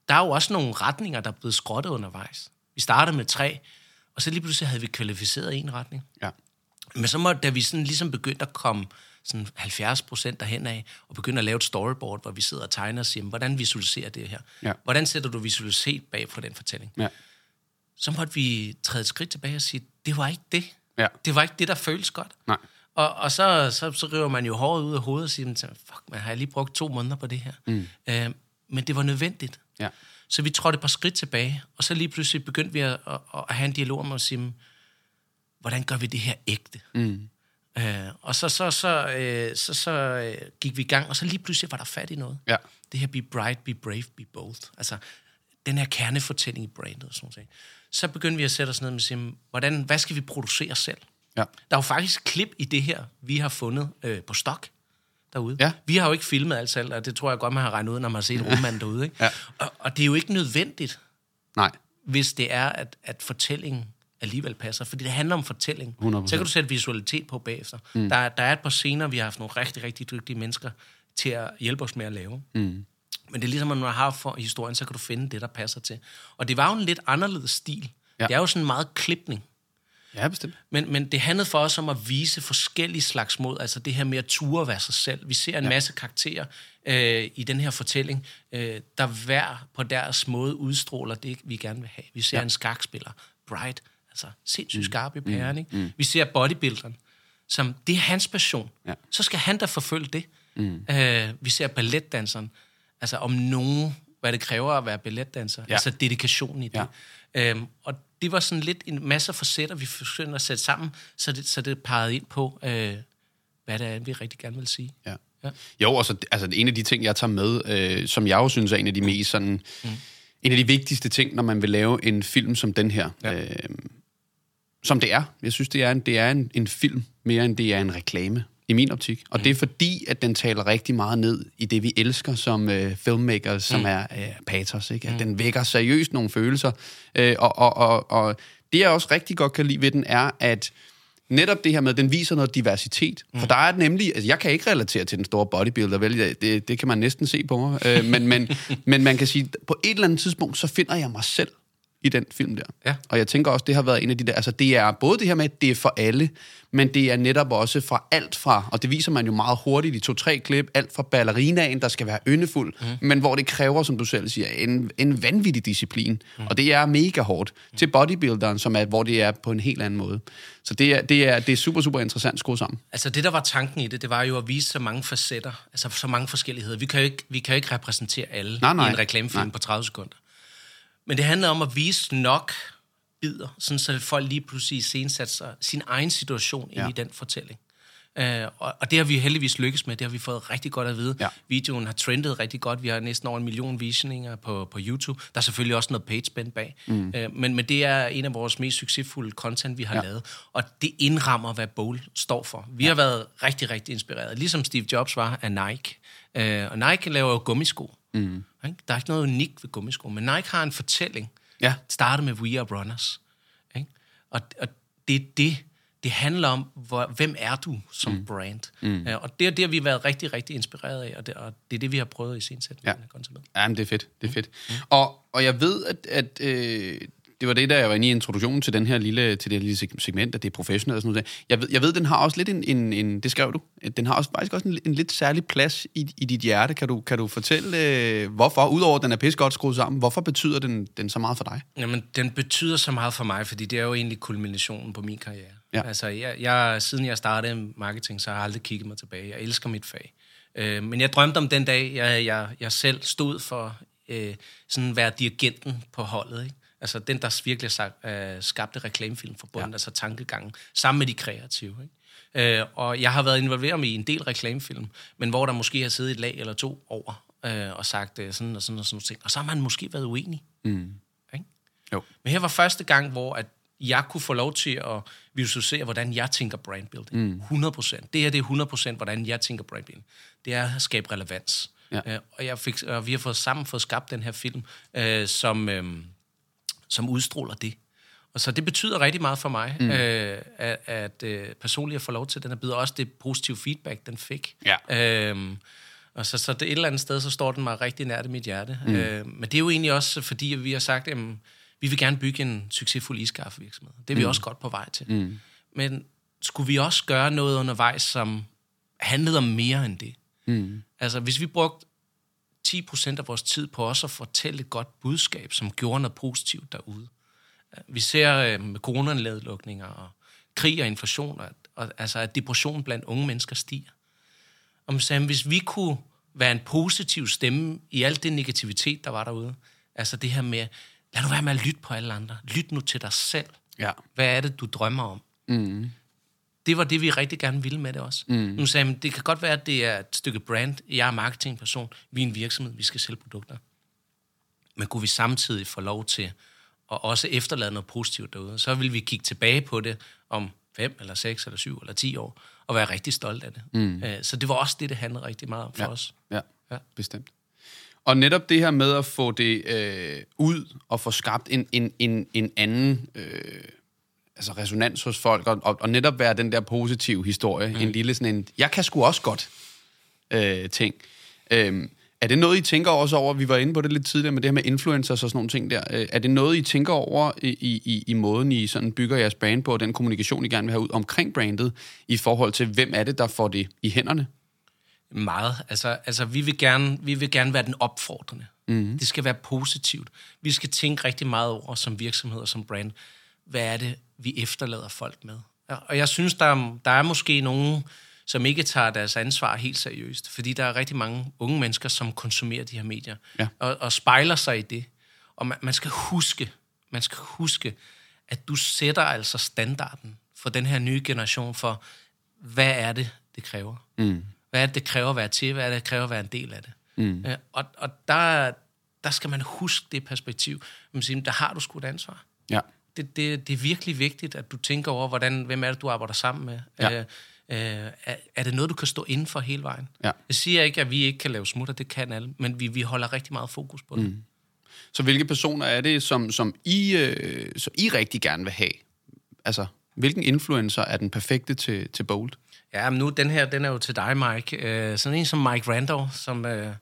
der er jo også nogle retninger, der er blevet skrottet undervejs. Vi startede med tre, og så lige pludselig havde vi kvalificeret en retning. Ja. Men så må, da vi sådan ligesom begyndte at komme sådan 70 procent derhen af, og begyndte at lave et storyboard, hvor vi sidder og tegner og siger, hvordan visualiserer det her? Ja. Hvordan sætter du visualitet bag på den fortælling? Ja. Så måtte vi træde et skridt tilbage og sige, det var ikke det. Ja. Det var ikke det, der føles godt. Nej. Og, og så, så, så river man jo håret ud af hovedet og siger, fuck, man har jeg lige brugt to måneder på det her. Mm. Øh, men det var nødvendigt. Ja. Så vi trådte et par skridt tilbage, og så lige pludselig begyndte vi at, at, at have en dialog om at sige, hvordan gør vi det her ægte? Mm. Øh, og så, så, så, øh, så, så øh, gik vi i gang, og så lige pludselig var der fat i noget. Ja. Det her be bright, be brave, be bold. Altså, den her kernefortælling i brandet og sådan noget. Så begyndte vi at sætte os ned og sige, hvordan, hvad skal vi producere selv? Ja. Der er jo faktisk klip i det her, vi har fundet øh, på stok derude. Ja. Vi har jo ikke filmet alt selv, og det tror jeg godt, man har regnet ud, når man har set rummanden derude. Ikke? Ja. Og, og det er jo ikke nødvendigt, Nej. hvis det er, at, at fortællingen alligevel passer. Fordi det handler om fortælling. 100%. Så kan du sætte visualitet på bagefter. Mm. Der, er- der er et par scener, vi har haft nogle rigtig, rigtig dygtige mennesker til at hjælpe os med at lave. Mm. Men det er ligesom, at når du har for historien, så kan du finde det, der passer til. Og det var jo en lidt anderledes stil. Ja. Det er jo sådan meget klipning. Ja, bestemt. Men, men det handlede for os om at vise forskellige slags mod, altså det her med at ture være sig selv. Vi ser en ja. masse karakterer øh, i den her fortælling, øh, der hver på deres måde udstråler det, vi gerne vil have. Vi ser ja. en skakspiller, Bright, altså sindssygt skarp i pæren, ikke? Mm. Vi ser bodybuilderen, som det er hans passion. Ja. Så skal han da forfølge det. Mm. Øh, vi ser balletdanseren, altså om nogen, hvad det kræver at være balletdanser, Ja. altså dedikation i det. Ja. Øhm, og det var sådan lidt en masse facetter, vi forsøgte at sætte sammen, så det, så det pegede ind på, øh, hvad det er, vi rigtig gerne vil sige. Ja. Ja. Jo, og så, altså en af de ting, jeg tager med, øh, som jeg jo synes er en af de mest sådan, mm. en af de vigtigste ting, når man vil lave en film som den her, ja. øh, som det er. Jeg synes, det er, en, det er en, en film, mere end det er en reklame, i min optik. Og mm. det er fordi, at den taler rigtig meget ned i det, vi elsker som øh, filmmakers, som mm. er øh, patos. Ikke? At mm. den vækker seriøst nogle følelser. Øh, og, og, og, og det, jeg også rigtig godt kan lide ved den, er, at netop det her med, at den viser noget diversitet. Mm. For der er nemlig, altså jeg kan ikke relatere til den store bodybuilder, vel? Det, det kan man næsten se på mig. Øh, men, men, men man kan sige, på et eller andet tidspunkt, så finder jeg mig selv i den film der. Ja. Og jeg tænker også, det har været en af de der, altså det er både det her med, at det er for alle, men det er netop også fra alt fra, og det viser man jo meget hurtigt i to-tre klip, alt fra ballerinaen, der skal være yndefuld, mm. men hvor det kræver, som du selv siger, en, en vanvittig disciplin. Mm. Og det er mega hårdt. Mm. Til bodybuilderen, som er, hvor det er på en helt anden måde. Så det er, det er, det er super, super interessant skruet sammen. Altså det, der var tanken i det, det var jo at vise så mange facetter, altså så mange forskelligheder. Vi kan jo ikke, vi kan jo ikke repræsentere alle Nej, nej. i en reklamefilm Nej. på 30 sekunder. Men det handler om at vise nok bidder, sådan så folk lige pludselig iscenesætter sig sin egen situation ind Ja. i den fortælling. Uh, og, og det har vi heldigvis lykkes med, det har vi fået rigtig godt at vide. Ja. Videoen har trendet rigtig godt, vi har næsten over en million visninger på, på YouTube. Der er selvfølgelig også noget page spend bag, mm. uh, men, men det er en af vores mest succesfulde content, vi har Ja. lavet. Og det indrammer, hvad Bowl står for. Vi ja. har været rigtig, rigtig inspireret, ligesom Steve Jobs var af Nike. Uh, og Nike laver jo gummisko. Mm. Der er ikke noget unikt ved gummisko, men Nike har en fortælling. Ja. Starter med We Are Runners. Ikke? Og, og det er det, det handler om, hvor, hvem er du som mm. brand? Mm. Uh, og det er det, vi har været rigtig, rigtig inspireret af, og det, og det er det, vi har prøvet i sin sæt. Ja. ja, men det er fedt. Det er fedt. Mm. Og, og jeg ved, at, at øh, det var det, der jeg var inde i introduktionen til den her lille, til det her lille segment, at det er professionelt og sådan noget. Jeg ved, jeg ved, den har også lidt en, en, en det skrev du, den har også, faktisk også en, en lidt særlig plads i, i dit hjerte. Kan du, kan du fortælle, øh, hvorfor, udover at den er pisse godt skruet sammen, hvorfor betyder den, den så meget for dig? Jamen, den betyder så meget for mig, fordi det er jo egentlig kulminationen på min karriere. Ja. Altså, jeg, jeg, siden jeg startede marketing, så har jeg aldrig kigget mig tilbage. Jeg elsker mit fag. Øh, men jeg drømte om den dag, jeg, jeg, jeg selv stod for øh, sådan være dirigenten på holdet. Ikke? Altså den, der virkelig øh, skabte reklamefilm for bunden, ja. altså tankegangen, sammen med de kreative. Ikke? Øh, og jeg har været involveret med i en del reklamefilm, men hvor der måske har siddet et lag eller to over øh, og sagt øh, sådan og sådan og sådan ting. Og så har man måske været uenig. Mm. Ikke? Jo. Men her var første gang, hvor at jeg kunne få lov til at visualisere, hvordan jeg tænker brandbuilding. Mm. 100%. Det her det er 100% hvordan jeg tænker brandbuilding. Det er at skabe relevans. Ja. Øh, og jeg fik, og vi har fået sammen fået skabt den her film, øh, som... Øh, som udstråler det. Og så det betyder rigtig meget for mig, mm. øh, at, at øh, personligt at få lov til den, og byder også det positive feedback, den fik. Ja. Øhm, og så, så det et eller andet sted, så står den mig rigtig nært i mit hjerte. Mm. Øh, men det er jo egentlig også, fordi vi har sagt, at vi vil gerne bygge en succesfuld iskaffevirksomhed. Det er vi mm. også godt på vej til. Mm. Men skulle vi også gøre noget undervejs, som handlede om mere end det? Mm. Altså, hvis vi brugte 10% af vores tid på også at fortælle et godt budskab, som gjorde noget positivt derude. Vi ser øh, med coronanedlukninger og krig og inflation, og, og, altså at depression blandt unge mennesker stiger. Og sagde, hvis vi kunne være en positiv stemme i alt det negativitet, der var derude, altså det her med, lad nu være med at lytte på alle andre. Lyt nu til dig selv. Ja. Hvad er det, du drømmer om? Mm det var det, vi rigtig gerne ville med det også. Mm. Nu sagde det kan godt være, at det er et stykke brand. Jeg er marketingperson. Vi er en virksomhed. Vi skal sælge produkter. Men kunne vi samtidig få lov til at også efterlade noget positivt derude, så vil vi kigge tilbage på det om fem, eller seks, eller syv, eller ti år, og være rigtig stolt af det. Mm. Øh, så det var også det, det handlede rigtig meget om for ja. os. Ja, ja, bestemt. Og netop det her med at få det øh, ud og få skabt en, en, en, en anden... Øh, altså resonans hos folk, og, og, og netop være den der positive historie, mm. en lille sådan en, jeg kan sgu også godt øh, ting. Øh, er det noget, I tænker også over, vi var inde på det lidt tidligere, med det her med influencers og sådan nogle ting der, øh, er det noget, I tænker over i, i, i måden, I sådan bygger jeres brand på, og den kommunikation, I gerne vil have ud omkring brandet, i forhold til, hvem er det, der får det i hænderne? Meget. Altså, altså vi, vil gerne, vi vil gerne være den opfordrende. Mm. Det skal være positivt. Vi skal tænke rigtig meget over som virksomhed og som brand, hvad er det, vi efterlader folk med. Og jeg synes, der, der er måske nogen, som ikke tager deres ansvar helt seriøst, fordi der er rigtig mange unge mennesker, som konsumerer de her medier, ja. og, og spejler sig i det. Og man, man skal huske, man skal huske, at du sætter altså standarden for den her nye generation for, hvad er det, det kræver? Mm. Hvad er det, det kræver at være til? Hvad er det, det kræver at være en del af det? Mm. Øh, og og der, der skal man huske det perspektiv. Man siger, der har du sgu et ansvar. Ja det, det, det er virkelig vigtigt, at du tænker over, hvordan, hvem er det, du arbejder sammen med. Ja. Øh, øh, er, er det noget, du kan stå inden for hele vejen? Ja. Jeg siger ikke, at vi ikke kan lave smutter, det kan alle, men vi, vi holder rigtig meget fokus på det. Mm. Så hvilke personer er det, som, som I, øh, så I rigtig gerne vil have? Altså, hvilken influencer er den perfekte til, til Bold? Ja, men nu, den her, den er jo til dig, Mike. Øh, sådan en som Mike Randall, som... Øh,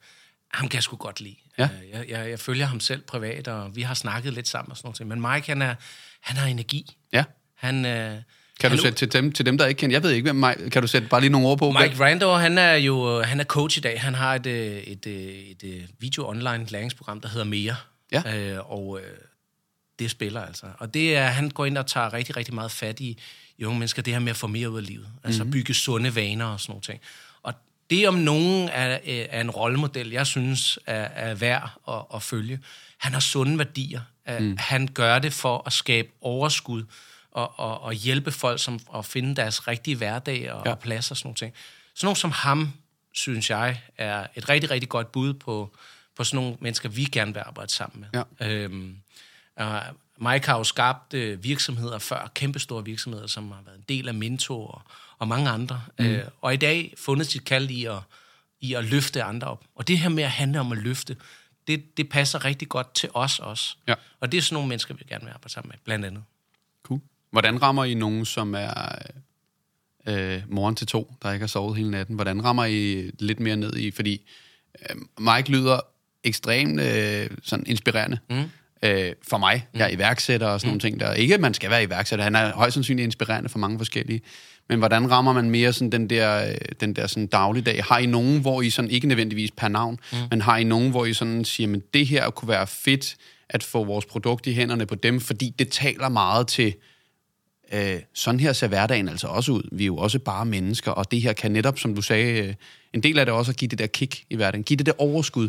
ham kan jeg sgu godt lide. Ja. Øh, jeg, jeg, jeg følger ham selv privat, og vi har snakket lidt sammen og sådan noget. Men Mike, han, er, han har energi. Ja. Han, øh, kan du sætte til dem, til dem, der ikke kender? Jeg ved ikke, hvem Mike, kan du sætte bare lige nogle ord på? Mike Randor, han er jo han er coach i dag. Han har et, øh, et, et, et video online læringsprogram, der hedder Mere. Ja. Øh, og øh, det spiller altså. Og det er, han går ind og tager rigtig, rigtig meget fat i, i unge mennesker, det her med at få mere ud af livet. Altså mm-hmm. bygge sunde vaner og sådan noget ting det om nogen er, er en rollemodel, jeg synes er, er værd at, at følge. Han har sunde værdier. Mm. Han gør det for at skabe overskud og, og, og hjælpe folk som at finde deres rigtige hverdag og, ja. og plads og sådan noget. Sådan nogle som ham, synes jeg, er et rigtig, rigtig godt bud på, på sådan nogle mennesker, vi gerne vil arbejde sammen med. Ja. Øhm, uh, Mike har jo skabt uh, virksomheder før, kæmpestore virksomheder, som har været en del af Mentor og mange andre. Mm. Øh, og i dag fundet sit kald i at, i at løfte andre op. Og det her med at handle om at løfte, det, det passer rigtig godt til os også. Ja. Og det er sådan nogle mennesker, vi gerne vil arbejde sammen med, blandt andet. Cool. Hvordan rammer I nogen, som er øh, moren til to, der ikke har sovet hele natten? Hvordan rammer I lidt mere ned i? Fordi øh, Mike lyder ekstremt øh, sådan inspirerende. Mm. Øh, for mig, jeg er iværksætter og sådan mm. nogle ting der. Ikke, at man skal være iværksætter. Han er højst sandsynligt inspirerende for mange forskellige. Men hvordan rammer man mere sådan den der, øh, den der sådan dagligdag? Har I nogen, hvor I sådan, ikke nødvendigvis per navn, mm. men har I nogen, hvor I sådan siger, men det her kunne være fedt at få vores produkt i hænderne på dem, fordi det taler meget til, øh, sådan her ser hverdagen altså også ud. Vi er jo også bare mennesker, og det her kan netop, som du sagde, øh, en del af det også at give det der kick i hverdagen. Give det der overskud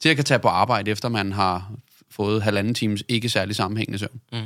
til at kan tage på arbejde, efter man har fået halvanden times ikke særlig sammenhængende søvn. Mm.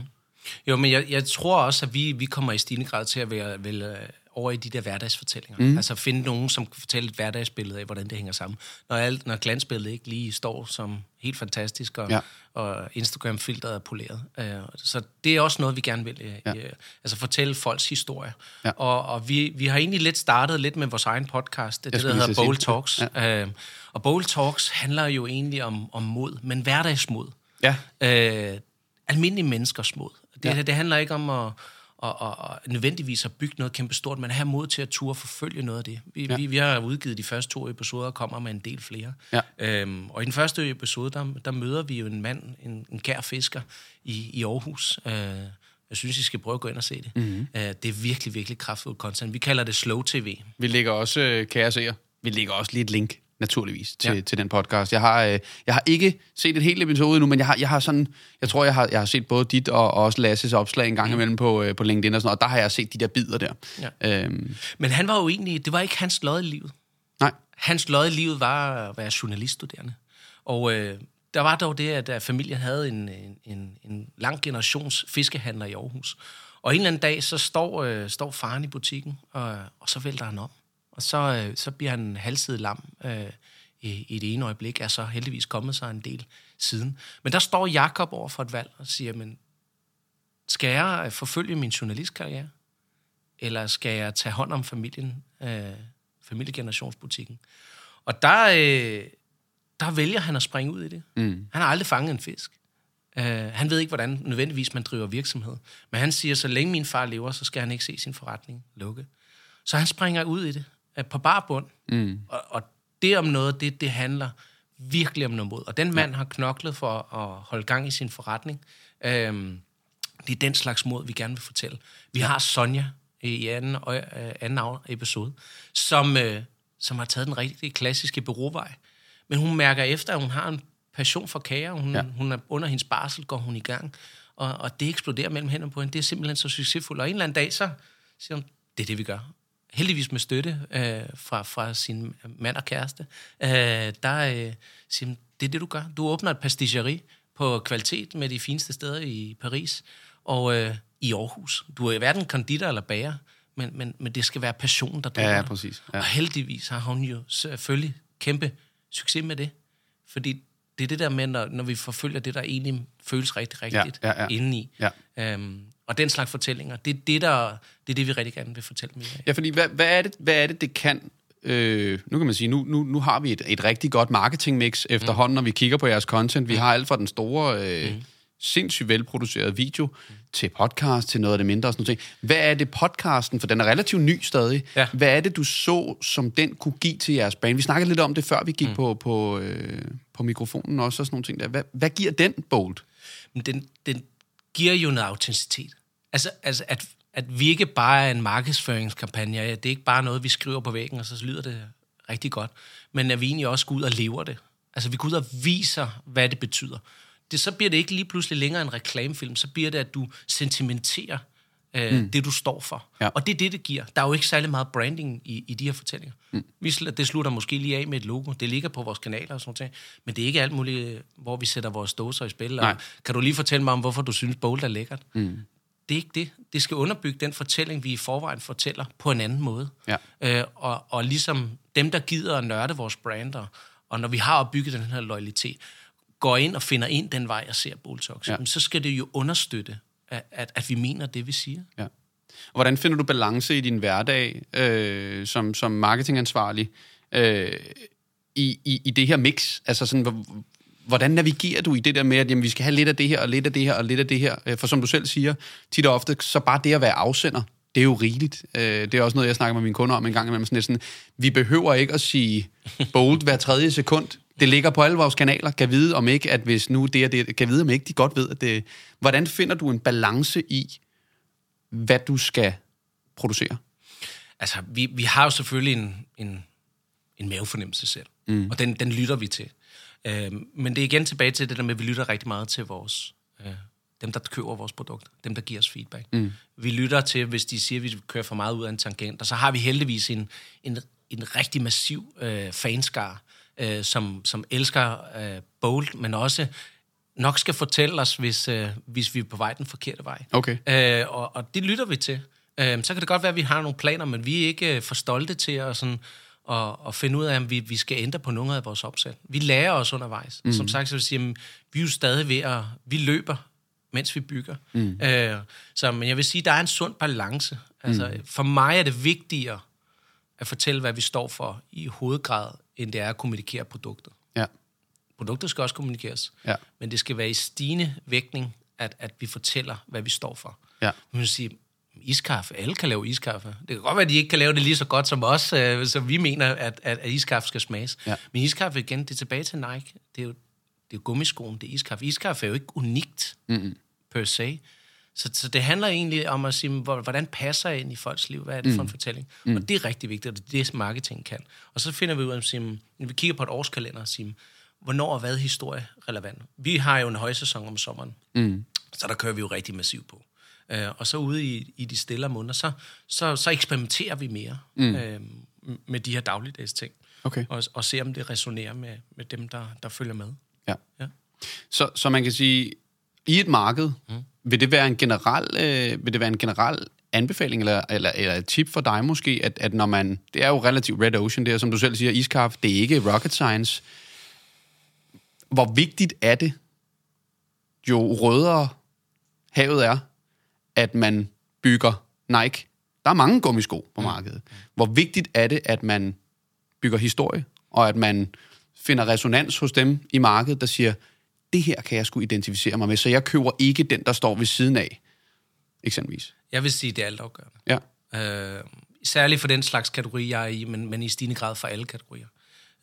Jo, men jeg, jeg tror også, at vi, vi kommer i stigende grad til at være vel, øh, over i de der hverdagsfortællinger. Mm. Altså finde nogen, som kan fortælle et hverdagsbillede af, hvordan det hænger sammen. Når, alt, når glansbilledet ikke lige står som helt fantastisk, og, ja. og Instagram-filteret er poleret. Uh, så det er også noget, vi gerne vil. Uh, ja. altså fortælle folks historie. Ja. Og, og vi, vi har egentlig lidt startet lidt med vores egen podcast, det, det der hedder Bowl Talks. Ja. Og Bowl Talks handler jo egentlig om, om mod, men hverdagsmod. Ja. Uh, almindelige menneskers mod. Det, ja. det handler ikke om at og, og, og nødvendigvis at bygge noget kæmpe stort, men have mod til at turde forfølge noget af det. Vi, ja. vi, vi har udgivet de første to episoder og kommer med en del flere. Ja. Øhm, og i den første episode, der, der møder vi jo en mand, en, en kær fisker i, i Aarhus. Øh, jeg synes, I skal prøve at gå ind og se det. Mm-hmm. Øh, det er virkelig, virkelig kraftfuldt content. Vi kalder det slow tv. Vi lægger også, øh, kære seere, vi lægger også lige et link naturligvis, til, ja. til den podcast. Jeg har, øh, jeg har ikke set et helt episode endnu, men jeg har, jeg har sådan, jeg tror, jeg har, jeg har set både dit og, og også Lasses opslag en gang imellem på, øh, på LinkedIn og sådan noget, og der har jeg set de der bidder der. Ja. Øhm. Men han var jo egentlig, det var ikke hans lod i livet. Nej. Hans lod i livet var at være journaliststuderende. Og øh, der var dog det, at, at familien havde en, en, en, en lang generations fiskehandler i Aarhus. Og en eller anden dag, så står, øh, står faren i butikken, og, og så vælter han op. Og så, øh, så bliver han halvsidet lam øh, i, i det ene øjeblik, er så heldigvis kommet sig en del siden. Men der står Jakob over for et valg og siger, men skal jeg forfølge min journalistkarriere? Eller skal jeg tage hånd om familien, øh, familiegenerationsbutikken? Og der, øh, der vælger han at springe ud i det. Mm. Han har aldrig fanget en fisk. Uh, han ved ikke, hvordan nødvendigvis man driver virksomhed. Men han siger, så længe min far lever, så skal han ikke se sin forretning lukke. Så han springer ud i det på barbund. Mm. Og, og det om noget, det, det handler virkelig om noget mod. Og den mand ja. har knoklet for at holde gang i sin forretning. Øhm, det er den slags mod, vi gerne vil fortælle. Vi har Sonja i anden, øh, anden episode, som, øh, som har taget den rigtig klassiske bureauvej. Men hun mærker efter, at hun har en passion for kager. Hun, ja. hun er, under hendes barsel går hun i gang. Og, og det eksploderer mellem hænderne på hende. Det er simpelthen så succesfuldt. Og en eller anden dag, så siger hun, det er det, vi gør heldigvis med støtte øh, fra, fra sin mand og kæreste, øh, der øh, siger, det er det, du gør. Du åbner et pasticeri på kvalitet med de fineste steder i Paris og øh, i Aarhus. Du er hverken konditor eller bager, men, men, men det skal være passion, der driver Ja, ja, præcis. Ja. Og heldigvis har hun jo selvfølgelig kæmpe succes med det. Fordi det er det der med, når, når vi forfølger det, der egentlig føles rigtig rigtigt ja, ja, ja. indeni. Ja. Øhm, og den slags fortællinger, det er det, der, det, er det vi rigtig gerne vil fortælle mere af. Ja, fordi hvad, hvad, er, det, hvad er det, det kan? Øh, nu kan man sige, nu, nu, nu har vi et, et rigtig godt marketingmix efterhånden, mm. når vi kigger på jeres content. Vi mm. har alt fra den store... Øh, mm sindssygt velproduceret video, mm. til podcast, til noget af det mindre og sådan noget. Hvad er det podcasten, for den er relativt ny stadig, ja. hvad er det, du så, som den kunne give til jeres brand? Vi snakkede lidt om det, før vi gik mm. på, på, øh, på mikrofonen også, og sådan nogle ting der. Hvad, hvad giver den, Bolt? Den, den giver jo noget autenticitet. Altså, altså at, at vi ikke bare er en markedsføringskampagne, det er ikke bare noget, vi skriver på væggen, og så lyder det rigtig godt, men at vi egentlig også går ud og lever det. Altså, vi går ud og viser, hvad det betyder. Det, så bliver det ikke lige pludselig længere en reklamefilm, så bliver det, at du sentimenterer øh, mm. det, du står for. Ja. Og det er det, det giver. Der er jo ikke særlig meget branding i, i de her fortællinger. Mm. Vi, det slutter måske lige af med et logo. Det ligger på vores kanaler og sådan noget. Men det er ikke alt muligt, hvor vi sætter vores dåser i spil. Og, kan du lige fortælle mig om, hvorfor du synes, Bold er lækkert? Mm. Det er ikke det. Det skal underbygge den fortælling, vi i forvejen fortæller på en anden måde. Ja. Øh, og, og ligesom dem, der gider at nørde vores brander, og når vi har opbygget den her loyalitet, går ind og finder ind den vej og ser Boltox, ja. så skal det jo understøtte, at, at, at vi mener det, vi siger. Ja. Og hvordan finder du balance i din hverdag øh, som, som marketingansvarlig øh, i, i, i det her mix? Altså sådan, hvordan navigerer du i det der med, at jamen, vi skal have lidt af det her, og lidt af det her, og lidt af det her? Øh, for som du selv siger, tit og ofte, så bare det at være afsender, det er jo rigeligt. Øh, det er også noget, jeg snakker med mine kunder om en gang imellem. Sådan sådan, vi behøver ikke at sige bold hver tredje sekund. Det ligger på alle vores kanaler. Kan vide om ikke, at hvis nu det er det, kan vide om ikke, de godt ved, at det... Hvordan finder du en balance i, hvad du skal producere? Altså, vi, vi har jo selvfølgelig en, en, en mavefornemmelse selv, mm. og den, den lytter vi til. Øh, men det er igen tilbage til det der med, at vi lytter rigtig meget til vores, øh, dem, der køber vores produkt, dem, der giver os feedback. Mm. Vi lytter til, hvis de siger, at vi kører for meget ud af en tangent, og så har vi heldigvis en, en, en rigtig massiv øh, fanskar, øh, som, som elsker øh, Bold, men også nok skal fortælle os, hvis, øh, hvis vi er på vej den forkerte vej. Okay. Øh, og, og det lytter vi til. Øh, så kan det godt være, at vi har nogle planer, men vi er ikke øh, for stolte til at, sådan, at, at finde ud af, om vi, vi skal ændre på nogle af vores opsæt. Vi lærer os undervejs. Mm. Som sagt, så vil sige, jamen, vi er jo stadig ved at... Vi løber, mens vi bygger. Mm. Øh, så men jeg vil sige, der er en sund balance. Altså, mm. For mig er det vigtigere at fortælle, hvad vi står for i hovedgrad, end det er at kommunikere produktet. Ja. Produktet skal også kommunikeres, Ja. men det skal være i stigende vægtning, at, at vi fortæller, hvad vi står for. Ja. Man vil sige, iskaffe, alle kan lave iskaffe. Det kan godt være, at de ikke kan lave det lige så godt som os, øh, så vi mener, at, at, at iskaffe skal smages. Ja. Men iskaffe igen, det er tilbage til Nike. Det er jo, det er gummiskoen, det er iskaffe. Iskaffe er jo ikke unikt mm-hmm. per se. Så, så det handler egentlig om at sige, hvor- hvordan passer jeg ind i folks liv? Hvad er det for en fortælling? Mm. Og det er rigtig vigtigt, og det er det, marketing kan. Og så finder vi ud af, at sige, vi kigger på et årskalender og siger, hvornår er hvad historie relevant? Vi har jo en højsæson om sommeren, mm. så der kører vi jo rigtig massivt på. Øh, og så ude i, i de stille måneder, så, så, så eksperimenterer vi mere mm. øh, med de her dagligdags ting. Okay. Og, og ser, om det resonerer med, med dem, der, der følger med. Ja. Ja. Så, så man kan sige, i et marked, mm. vil det være en generel, øh, vil det være en generel anbefaling eller, eller, eller et tip for dig måske, at, at når man, det er jo relativt red ocean, det er som du selv siger, iskaffe, det er ikke rocket science. Hvor vigtigt er det, jo rødere havet er, at man bygger Nike. Der er mange gummisko på markedet. Hvor vigtigt er det, at man bygger historie, og at man finder resonans hos dem i markedet, der siger, det her kan jeg sgu identificere mig med, så jeg køber ikke den, der står ved siden af, eksempelvis. Jeg vil sige, det er altafgørende. Ja. Øh, særligt for den slags kategori, jeg er i, men, men i stigende grad for alle kategorier.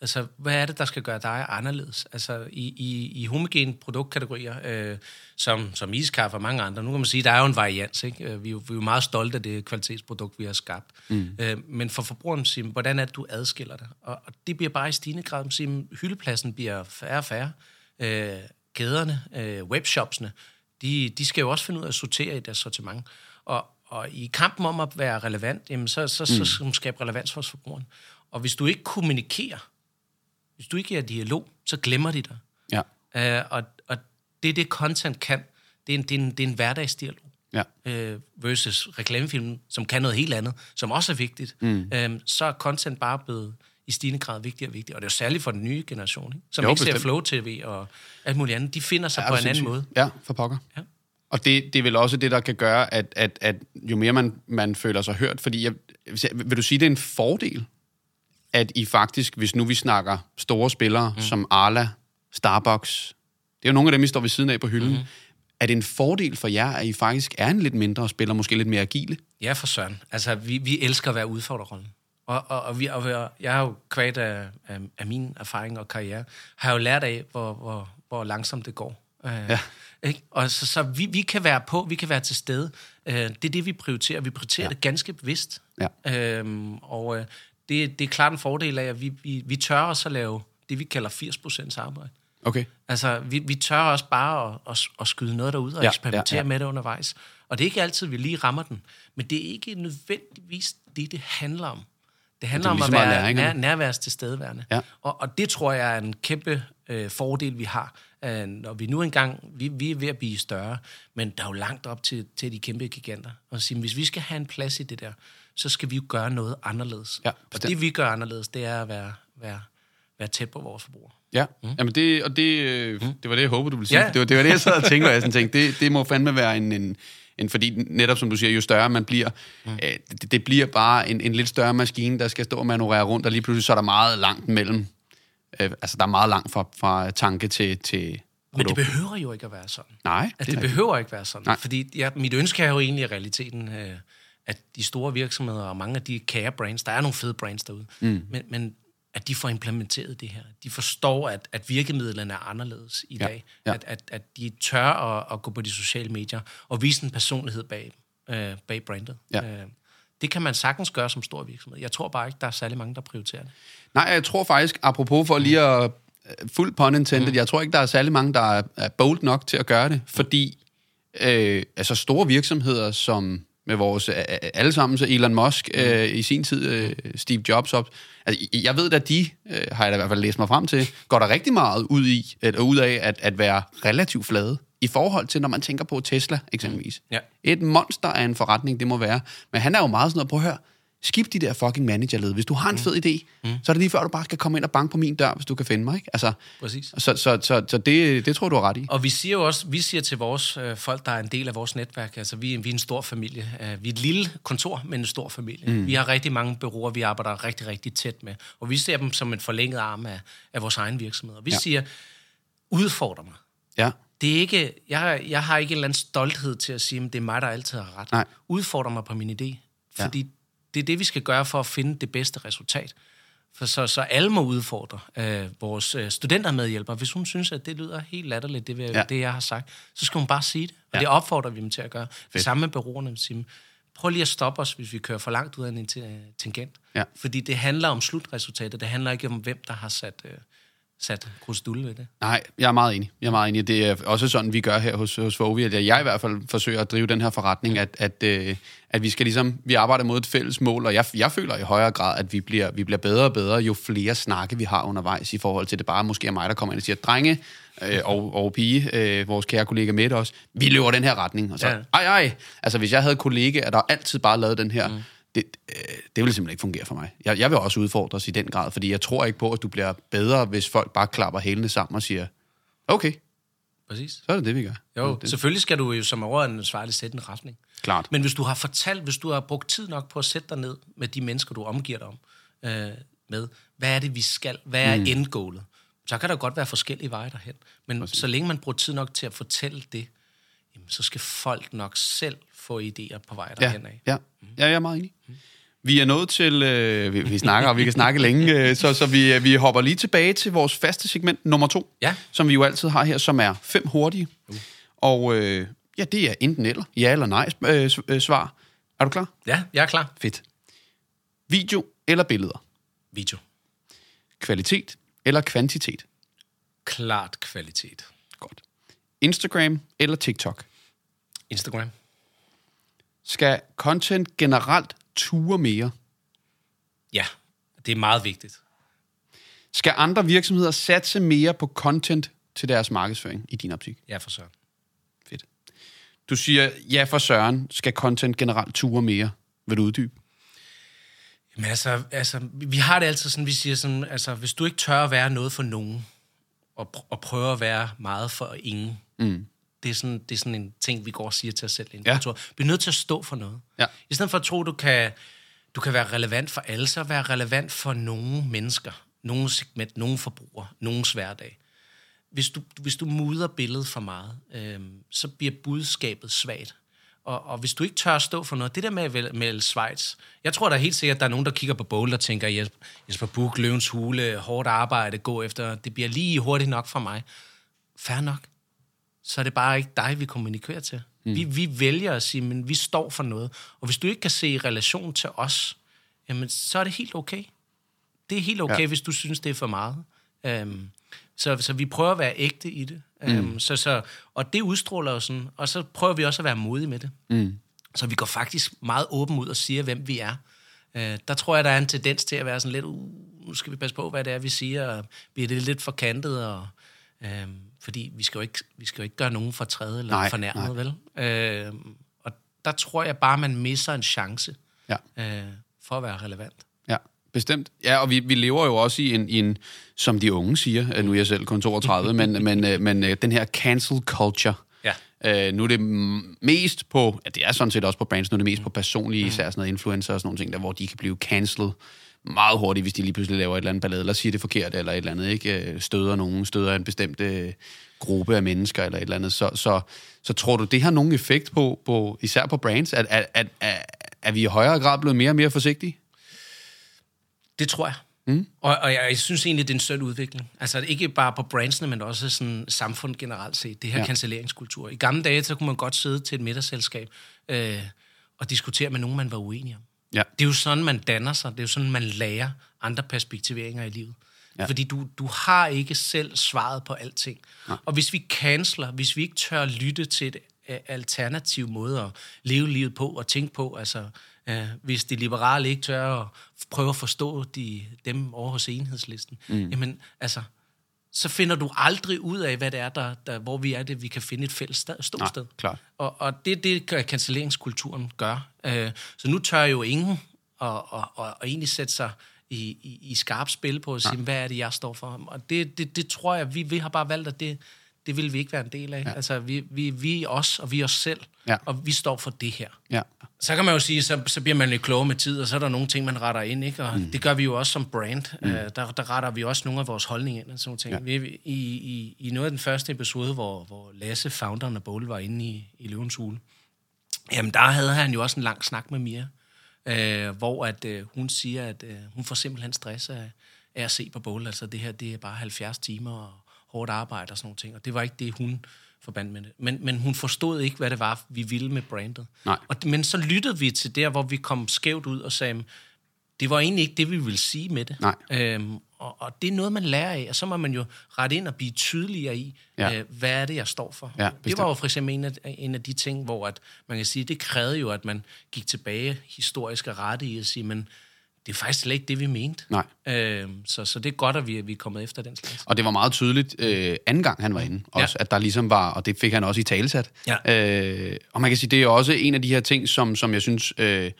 Altså, hvad er det, der skal gøre dig anderledes? Altså, i, i, i homogene produktkategorier, øh, som, som iskaffe og mange andre, nu kan man sige, der er jo en varians, ikke? Øh, Vi er jo, vi er jo meget stolte af det kvalitetsprodukt, vi har skabt. Mm. Øh, men for forbrugeren, siger, hvordan er det, du adskiller det? Og, og det bliver bare i stigende grad, siger, hyldepladsen bliver færre og færre. Øh, kæderne, øh, webshopsene, de, de skal jo også finde ud af at sortere i deres sortiment. Og, og i kampen om at være relevant, jamen så, så, så skal man skabe relevans for forbrugeren. Og hvis du ikke kommunikerer, hvis du ikke er dialog, så glemmer de dig. Ja. Uh, og, og det er det, content kan. Det er en, det er en, det er en hverdagsdialog. Ja. Uh, versus reklamefilmen, som kan noget helt andet, som også er vigtigt. Mm. Uh, så er content bare blevet i stigende grad vigtigere og vigtigere. Og det er jo særligt for den nye generation, ikke? som Jo, ikke ser bestemt. Flow-TV og alt muligt andet. De finder sig ja, på en anden måde. Ja, for pokker. Ja. Og det, det er vel også det, der kan gøre, at, at, at jo mere man, man føler sig hørt, fordi jeg, vil du sige, det er en fordel, at I faktisk, hvis nu vi snakker store spillere mm. som Arla, Starbucks, det er jo nogle af dem, I står ved siden af på hylden, mm. er det en fordel for jer, at I faktisk er en lidt mindre spiller, måske lidt mere agile? Ja, for søren. Altså, vi, vi elsker at være udfordrerrollen. Og, og, og, vi, og jeg har jo kvært af, af, af min erfaring og karriere, har jo lært af, hvor, hvor, hvor langsomt det går. Øh, Ja. Ikke? Og så, så vi, vi kan være på, vi kan være til stede. Øh, det er det, vi prioriterer. Vi prioriterer ja. det ganske bevidst. Ja. Øhm, og øh, det, det er klart en fordel af, at vi, vi, vi tør også at lave det, vi kalder 80% arbejde. Okay. Altså, vi, vi tør også bare at, at, at skyde noget derud og Ja, eksperimentere ja. ja. med det undervejs. Og det er ikke altid, vi lige rammer den. Men det er ikke nødvendigvis det, det handler om. Det handler Det er om lige at være nær, nærværs til stedværende. Ja. Og, og det tror jeg er en kæmpe øh, fordel, vi har. Øh, når vi nu engang, vi, vi er ved at blive større, men der er jo langt op til, til de kæmpe giganter. Og sige, hvis vi skal have en plads i det der, så skal vi jo gøre noget anderledes. Ja, og det vi gør anderledes, det er at være, være, være tæt på vores forbrugere. Ja, mm. Jamen det, og det, øh, det var det, jeg håbede, du ville sige. Ja. Det, var, det var det, jeg sad og tænkte, og jeg sådan tænkte, det, det må fandme være en, en, en, fordi netop som du siger, jo større man bliver, mm. øh, det, det bliver bare en, en lidt større maskine, der skal stå og manøvrere rundt, og lige pludselig så er der meget langt mellem Øh, altså, der er meget langt fra, fra tanke til, til Men det behøver jo ikke at være sådan. Nej, At det det, er behøver ikke være sådan. Nej. Nej. Fordi ja, mit ønske er jo egentlig i realiteten, øh, at de store virksomheder og mange af de kære brands, der er nogle fede brands derude, mm. men, men at de får implementeret det her. De forstår, at, at virkemidlerne er anderledes i Ja, dag. ja. At, at, at de tør at, at gå på de sociale medier og vise en personlighed bag, øh, bag brandet. Ja. Øh, det kan man sagtens gøre som stor virksomhed. Jeg tror bare ikke, der er særlig mange, der prioriterer det. Nej, jeg tror faktisk, apropos for lige at øh, fuld pun intended, mm. jeg tror ikke, der er særlig mange, der er, er bold nok til at gøre det, fordi øh, altså store virksomheder som med vores allesammen, så Elon Musk øh, i sin tid, øh, Steve Jobs op. Altså, jeg ved at de, øh, har jeg da i hvert fald læst mig frem til, går der rigtig meget ud, i, eller ud af at, at være relativt flade i forhold til, når man tænker på Tesla eksempelvis. Ja. Et monster af en forretning, det må være. Men han er jo meget sådan noget, prøv at høre, skip de der fucking managerled. Hvis du har en fed idé, mm. så er det lige før, du bare skal komme ind og banke på min dør, hvis du kan finde mig. Ikke? Altså, Præcis. så så, så, så det, det tror du har ret i. Og vi siger jo også, vi siger til vores øh, folk, der er en del af vores netværk, altså vi, vi er en stor familie. Uh, vi er et lille kontor, men en stor familie. Mm. Vi har rigtig mange bureauer, vi arbejder rigtig, rigtig tæt med. Og vi ser dem som en forlænget arm af, af vores egen virksomhed. Og vi Ja. siger, udfordre mig. Ja, Det er ikke, jeg, jeg har ikke en eller anden stolthed til at sige, at det er mig, der altid har ret. Nej. Udfordre mig på min idé. Ja. Det er det, vi skal gøre for at finde det bedste resultat. For så, så alle må udfordre øh, vores øh, studentermedhjælpere. Hvis hun synes, at det lyder helt latterligt, det, Ja. ja. det jeg har sagt, så skal hun bare sige det. Og Ja. det opfordrer vi dem til at gøre. Det samme med. Sige, prøv lige at stoppe os, hvis vi kører for langt ud af en tangent. Ja. Fordi det handler om slutresultatet. Det handler ikke om, hvem der har sat, øh, sat krusdulle ved det. nej, jeg er meget enig. Jeg er meget enig. Det er også sådan, vi gør her hos, hos Fovi, at jeg i hvert fald forsøger at drive den her forretning, at, at, øh, at vi skal ligesom, vi arbejder mod et fælles mål, og jeg, jeg føler i højere grad, at vi bliver, vi bliver bedre og bedre, jo flere snakke vi har undervejs i forhold til det bare måske er mig, der kommer ind og siger, drenge øh, og, og pige, øh, vores kære kollega Mette også, vi løber den her retning. Og så, Ja. ej, ej. Altså, hvis jeg havde kollegaer, der altid bare lavede den her, mm. Det, øh, det ville simpelthen ikke fungere for mig. Jeg, jeg vil også udfordres i den grad, fordi jeg tror ikke på, at du bliver bedre, hvis folk bare klapper hælene sammen og siger, okay, Præcis. så er det det, vi gør. Jo, det, selvfølgelig skal du jo som overansvarlig sætte en retning. Klart. Men hvis du har fortalt, hvis du har brugt tid nok på at sætte dig ned med de mennesker, du omgiver dig om, øh, med, hvad er det, vi skal, hvad er mm. endgålet, så kan der godt være forskellige veje derhen. Men Præcis. så længe man bruger tid nok til at fortælle det, jamen, så skal folk nok selv få idéer på vej ja, derhen af. ja, ja, jeg er meget enig. Vi er nået til, øh, vi, vi snakker, og vi kan snakke længe, øh, så, så vi, vi hopper lige tilbage til vores faste segment nummer to, Ja. som vi jo altid har her, som er fem hurtige. Og øh, ja, det er enten eller, ja eller nej øh, øh, svar. Er du klar? Ja, jeg er klar. Fedt. Video eller billeder? Video. Kvalitet eller kvantitet? Klart kvalitet. Godt. Instagram eller TikTok? Instagram. Skal content generelt ture mere? Ja, det er meget vigtigt. Skal andre virksomheder satse mere på content til deres markedsføring i din optik? Ja, for søren. Fedt. Du siger, ja for Søren, skal content generelt ture mere. Vil du uddybe? Jamen altså, altså, vi har det altid sådan, vi siger sådan, altså, hvis du ikke tør at være noget for nogen, og, pr- og prøver at være meget for ingen, mm. Det, er sådan, det er sådan en ting, vi går og siger til os selv inden Ja. ja. kontor. Vi er nødt til at stå for noget. Ja. I stedet for at tro, du kan, du kan være relevant for alle, så være relevant for nogle mennesker, nogle segment, nogle forbrugere, nogens hverdag. Hvis du, hvis du mudrer billedet for meget, øhm, så bliver budskabet svagt. Og, og hvis du ikke tør at stå for noget, det der med melde Schweiz, jeg tror da helt sikkert, at der er nogen, der kigger på Bowl og tænker, Jesper, Jesper Buch, Løvens Hule, hårdt arbejde, gå efter, det bliver lige hurtigt nok for mig. Fair nok. Så er det bare ikke dig, vi kommunikerer til. Mm. Vi, vi vælger at sige, men vi står for noget. Og hvis du ikke kan se i relation til os, jamen, så er det helt okay. Det er helt okay, Ja. hvis du synes, det er for meget. Um, så, så vi prøver at være ægte i det. Um, så, så, og det udstråler jo sådan, og så prøver vi også at være modige med det. Mm. Så vi går faktisk meget åben ud og siger, hvem vi er. Uh, der tror jeg, der er en tendens til at være sådan lidt, uh, nu skal vi passe på, hvad det er, vi siger, og bliver det lidt forkantet, og, um, fordi vi skal, jo ikke, vi skal jo ikke gøre nogen for træde eller Nej, nej, fornærmet, vel? Uh, og der tror jeg bare, man misser en chance Ja. uh, for at være relevant. Ja, bestemt. Ja, og vi, vi lever jo også i en, i en, som de unge siger, øh, nu er jeg selv kun 32, men, men, øh, men øh, den her cancel culture. Ja. Øh, nu er det mest på, ja, det er sådan set også på brands, nu er det mest på personlige, især sådan noget influencer og sådan nogle ting, der, hvor de kan blive cancelled meget hurtigt, hvis de lige pludselig laver et eller andet ballade, eller siger det forkert, eller et eller andet, ikke? Øh, Støder nogen, støder en bestemt øh, gruppe af mennesker, eller et eller andet. Så, så, så tror du, det har nogen effekt på, på især på brands? At, at, at, at, er vi i højere grad blevet mere og mere forsigtige? Det tror jeg. Mm. Og, og jeg, jeg synes egentlig, det er en sund udvikling. Altså ikke bare på brandsene, men også sådan samfund generelt set. Det her ja. cancelleringskultur. I gamle dage, så kunne man godt sidde til et middagsselskab øh, og diskutere med nogen, man var uenig om. Ja. Det er jo sådan, man danner sig. Det er jo sådan, man lærer andre perspektiveringer i livet. Ja. Fordi du, du har ikke selv svaret på alting. Ja. Og hvis vi canceler, hvis vi ikke tør lytte til et øh, alternativ måde at leve livet på og tænke på, altså øh, hvis de liberale ikke tør at prøve at forstå de, dem over hos enhedslisten, mm. jamen altså, så finder du aldrig ud af, hvad det er, der, der, hvor vi er det, vi kan finde et fælles ståsted. Nej, klart. Og, og det det cancelleringskulturen gør. Øh, så nu tør jo ingen at, at, at, at egentlig sætte sig i, i, i skarpt spil på at sige, ja. hvad er det, jeg står for? Og det, det, det tror jeg, vi, vi har bare valgt, at det, det vil vi ikke være en del af. Ja. Altså, vi, vi, vi er os, og vi er os selv, Ja. og vi står for det her. Ja. Så kan man jo sige, så, så bliver man lidt klogere med tid, og så er der nogle ting, man retter ind, ikke? Og mm. det gør vi jo også som brand. Mm. Uh, der, der retter vi også nogle af vores holdninger ind og sådan nogle ting. Ja. Vi, i, i, I noget af den første episode, hvor, hvor Lasse, founderen af Bowl, var inde i, i Løvens Hule, jamen der havde han jo også en lang snak med Mia, uh, hvor at, uh, hun siger, at uh, hun får simpelthen stress af, af at se på Bowl. Altså det her, det er bare 70 timer og hårdt arbejde og sådan nogle ting. Og det var ikke det, hun forbandt med det. Men, men hun forstod ikke, hvad det var, vi ville med brandet. Nej. Og, men så lyttede vi til der, hvor vi kom skævt ud og sagde, det var egentlig ikke det, vi ville sige med det. Nej. Øhm, og, og det er noget, man lærer af, og så må man jo rette ind og blive tydeligere i, Ja. øh, hvad er det, jeg står for. Ja, det var jo for eksempel en af, en af de ting, hvor at man kan sige, det krævede jo, at man gik tilbage historisk og rette i at sige, men det er faktisk slet ikke det, vi mente. Nej. Øhm, så, så det er godt, at vi, vi er kommet efter den slags. Og det var meget tydeligt øh, anden gang, han var inde, også, Ja. at der ligesom var, og det fik han også i talesat. Ja. Øh, og man kan sige, det er også en af de her ting, som, som jeg synes øh,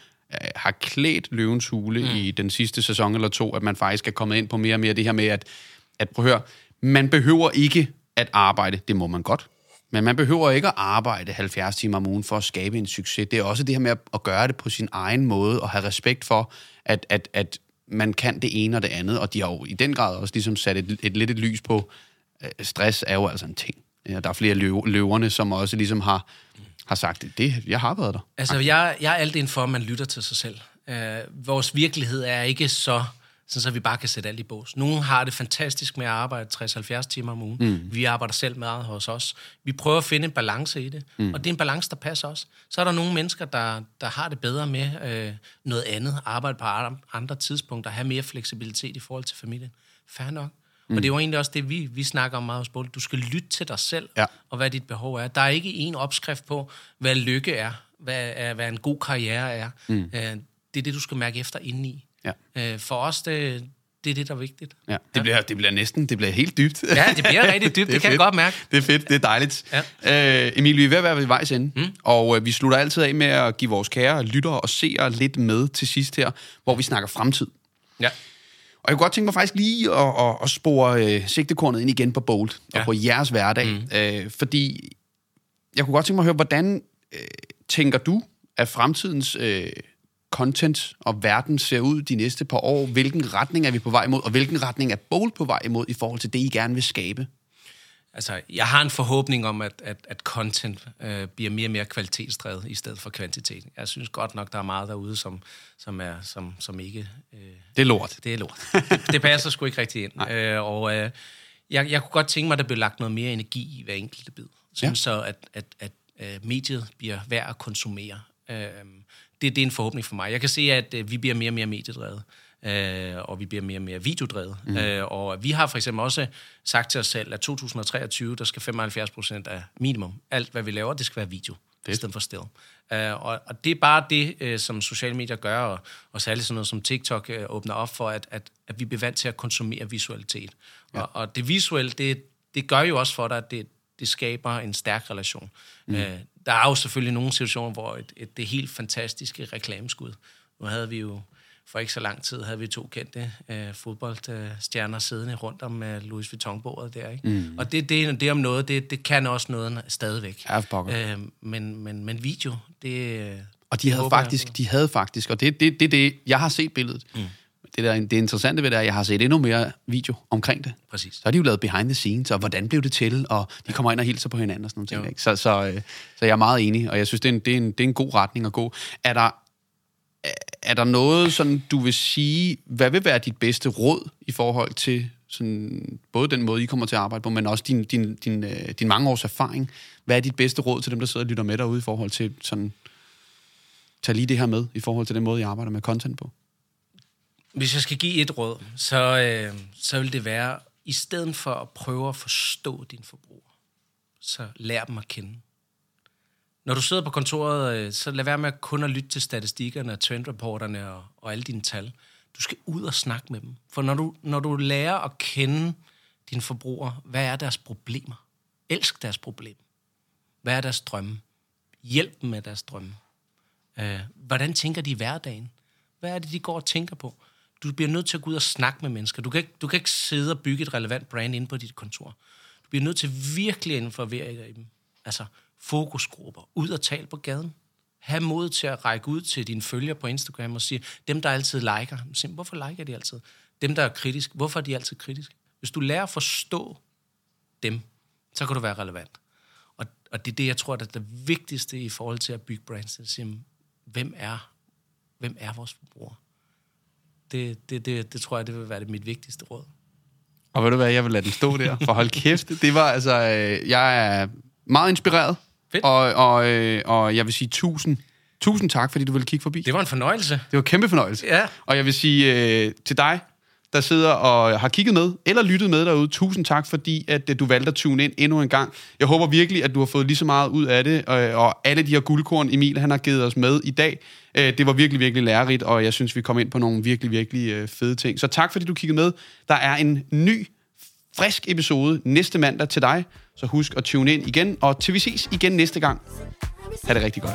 har klædt Løvens Hule mm. i den sidste sæson eller to, at man faktisk er kommet ind på mere og mere det her med, at, at prøv at høre, man behøver ikke at arbejde, det må man godt, men man behøver ikke at arbejde 70 timer om ugen for at skabe en succes. Det er også det her med at, at gøre det på sin egen måde, og have respekt for, at, at, at man kan det ene og det andet, og de har jo i den grad også ligesom sat et, et lidt et lys på, øh, stress er jo altså en ting. Ja, der er flere løv, løverne, som også ligesom har, har sagt, det, jeg har været der. Altså, jeg, jeg er alt ind for, at man lytter til sig selv. Øh, vores virkelighed er ikke så, så vi bare kan sætte alt i bås. Nogle har det fantastisk med at arbejde 60-70 timer om ugen. Mm. Vi arbejder selv meget hos os. Vi prøver at finde en balance i det, mm. og det er en balance, der passer os. Så er der nogle mennesker, der, der har det bedre med uh, noget andet, arbejde på andre tidspunkter, have mere fleksibilitet i forhold til familien. Fair nok. Mm. Og det er jo egentlig også det, vi, vi snakker om meget hos Bold. Du skal lytte til dig selv, Ja. og hvad dit behov er. Der er ikke en opskrift på, hvad lykke er, hvad, hvad en god karriere er. Mm. Det er det, du skal mærke efter indeni. Ja. Øh, For os, det, det er det, der er vigtigt. Ja, det, bliver, det bliver næsten, det bliver helt dybt. Ja, det bliver rigtig dybt, det, det kan jeg fedt. godt mærke. Det er fedt, det er dejligt. Ja. Øh, Emil, vi er ved at være ved vejs ende, mm. og øh, vi slutter altid af med at give vores kære lyttere og seere lidt med til sidst her, hvor vi snakker fremtid. Ja. Og jeg kunne godt tænke mig faktisk lige at, at, at spore øh, sigtekornet ind igen på Bolt og Ja. på jeres hverdag. Mm. Øh, fordi jeg kunne godt tænke mig at høre, hvordan øh, tænker du, at fremtidens øh, content og verden ser ud de næste par år? Hvilken retning er vi på vej imod, og hvilken retning er Bolt på vej imod i forhold til det, I gerne vil skabe? Altså, jeg har en forhåbning om, at, at, at content øh, bliver mere og mere kvalitetsdrevet i stedet for kvantitet. Jeg synes godt nok, der er meget derude, som, som, er, som, som ikke... Øh, Det er lort. det er lort. Det, det passer sgu ikke rigtig ind. Øh, og øh, jeg, jeg kunne godt tænke mig, at der blev lagt noget mere energi i hver enkelte bid. Sådan Ja. så, at, at, at øh, mediet bliver værd at konsumere. Øh, det, det er en forhåbning for mig. Jeg kan se, at øh, vi bliver mere og mere mediedrevet. Øh, og vi bliver mere og mere videodrevet. Mm. Øh, og vi har for eksempel også sagt til os selv, at 2023, der skal 75 procent af minimum. Alt, hvad vi laver, det skal være video, i stedet for still. Øh, og, og det er bare det, øh, som sociale medier gør, og, og særligt sådan noget som TikTok øh, åbner op for, at, at, at vi bliver vant til at konsumere visualitet. Ja. Og, og det visuelle, det, det gør jo også for dig, at det, det skaber en stærk relation. Mm. Øh, der er jo selvfølgelig nogle situationer, hvor et, et, det helt fantastiske reklameskud. Nu havde vi jo for ikke så lang tid havde vi to kendte øh, fodboldstjerner siddende rundt om øh, Louis Vuitton-bordet der. Ikke? Mm. Og det, det, det om noget, det, det kan også noget stadigvæk. Ja, øh, men, men, men video, det... Og de havde håber faktisk, de havde faktisk, og det er det, det, det, jeg har set billedet. Mm. Det, der, det interessante ved det er, at jeg har set endnu mere video omkring det. Præcis. Så har de jo lavet behind the scenes, og hvordan blev det til, og de kommer ind og hilser på hinanden og sådan noget. Ikke? Så, så, øh, så jeg er meget enig, og jeg synes, det er en, det er en, det er en god retning at gå. Er der, er der noget, sådan, du vil sige, hvad vil være dit bedste råd i forhold til sådan, både den måde, I kommer til at arbejde på, men også din, din, din, øh, din mange års erfaring? Hvad er dit bedste råd til dem, der sidder og lytter med derude i forhold til sådan, tag lige det her med, i forhold til den måde, I arbejder med content på? Hvis jeg skal give et råd, så, øh, så vil det være, i stedet for at prøve at forstå din forbruger, så lær dem at kende. Når du sidder på kontoret, øh, så lad være med kun at lytte til statistikkerne, trendrapporterne og, og alle dine tal. Du skal ud og snakke med dem. For når du, når du lærer at kende dine forbrugere, hvad er deres problemer? Elsk deres problem. Hvad er deres drømme? Hjælp dem med deres drømme. Øh, hvordan tænker de i hverdagen? Hvad er det, de går og tænker på? Du bliver nødt til at gå ud og snakke med mennesker. Du kan ikke, du kan ikke sidde og bygge et relevant brand inde på dit kontor. Du bliver nødt til virkelig at involvere dig i dem. Altså fokusgrupper. Ud og tale på gaden. Ha' mod til at række ud til dine følgere på Instagram og sige, dem der altid liker, simpelthen, hvorfor liker de altid? Dem der er kritisk, hvorfor er de altid kritiske? Hvis du lærer at forstå dem, så kan du være relevant. Og, og det er det, jeg tror, der er det vigtigste i forhold til at bygge brands. Det er at sige, hvem er, hvem er vores forbruger? Det, det, det, det tror jeg, det vil være det mit vigtigste råd. Og ved du hvad, jeg vil lade den stå der, for hold kæft. Det var altså, øh, jeg er meget inspireret, Fedt. og, og, øh, og jeg vil sige tusind, tusind tak, fordi du ville kigge forbi. Det var en fornøjelse. Det var en kæmpe fornøjelse. Ja. Og jeg vil sige øh, til dig, der sidder og har kigget med, eller lyttet med derude, tusind tak, fordi at øh, du valgte at tune ind endnu en gang. Jeg håber virkelig, at du har fået lige så meget ud af det, øh, og alle de her guldkorn, Emil han har givet os med i dag, øh, det var virkelig, virkelig lærerigt, og jeg synes, vi kom ind på nogle virkelig, virkelig øh, fede ting. Så tak, fordi du kiggede med. Der er en ny, frisk episode næste mandag til dig, så husk at tune ind igen, og til vi ses igen næste gang. Ha' det rigtig godt.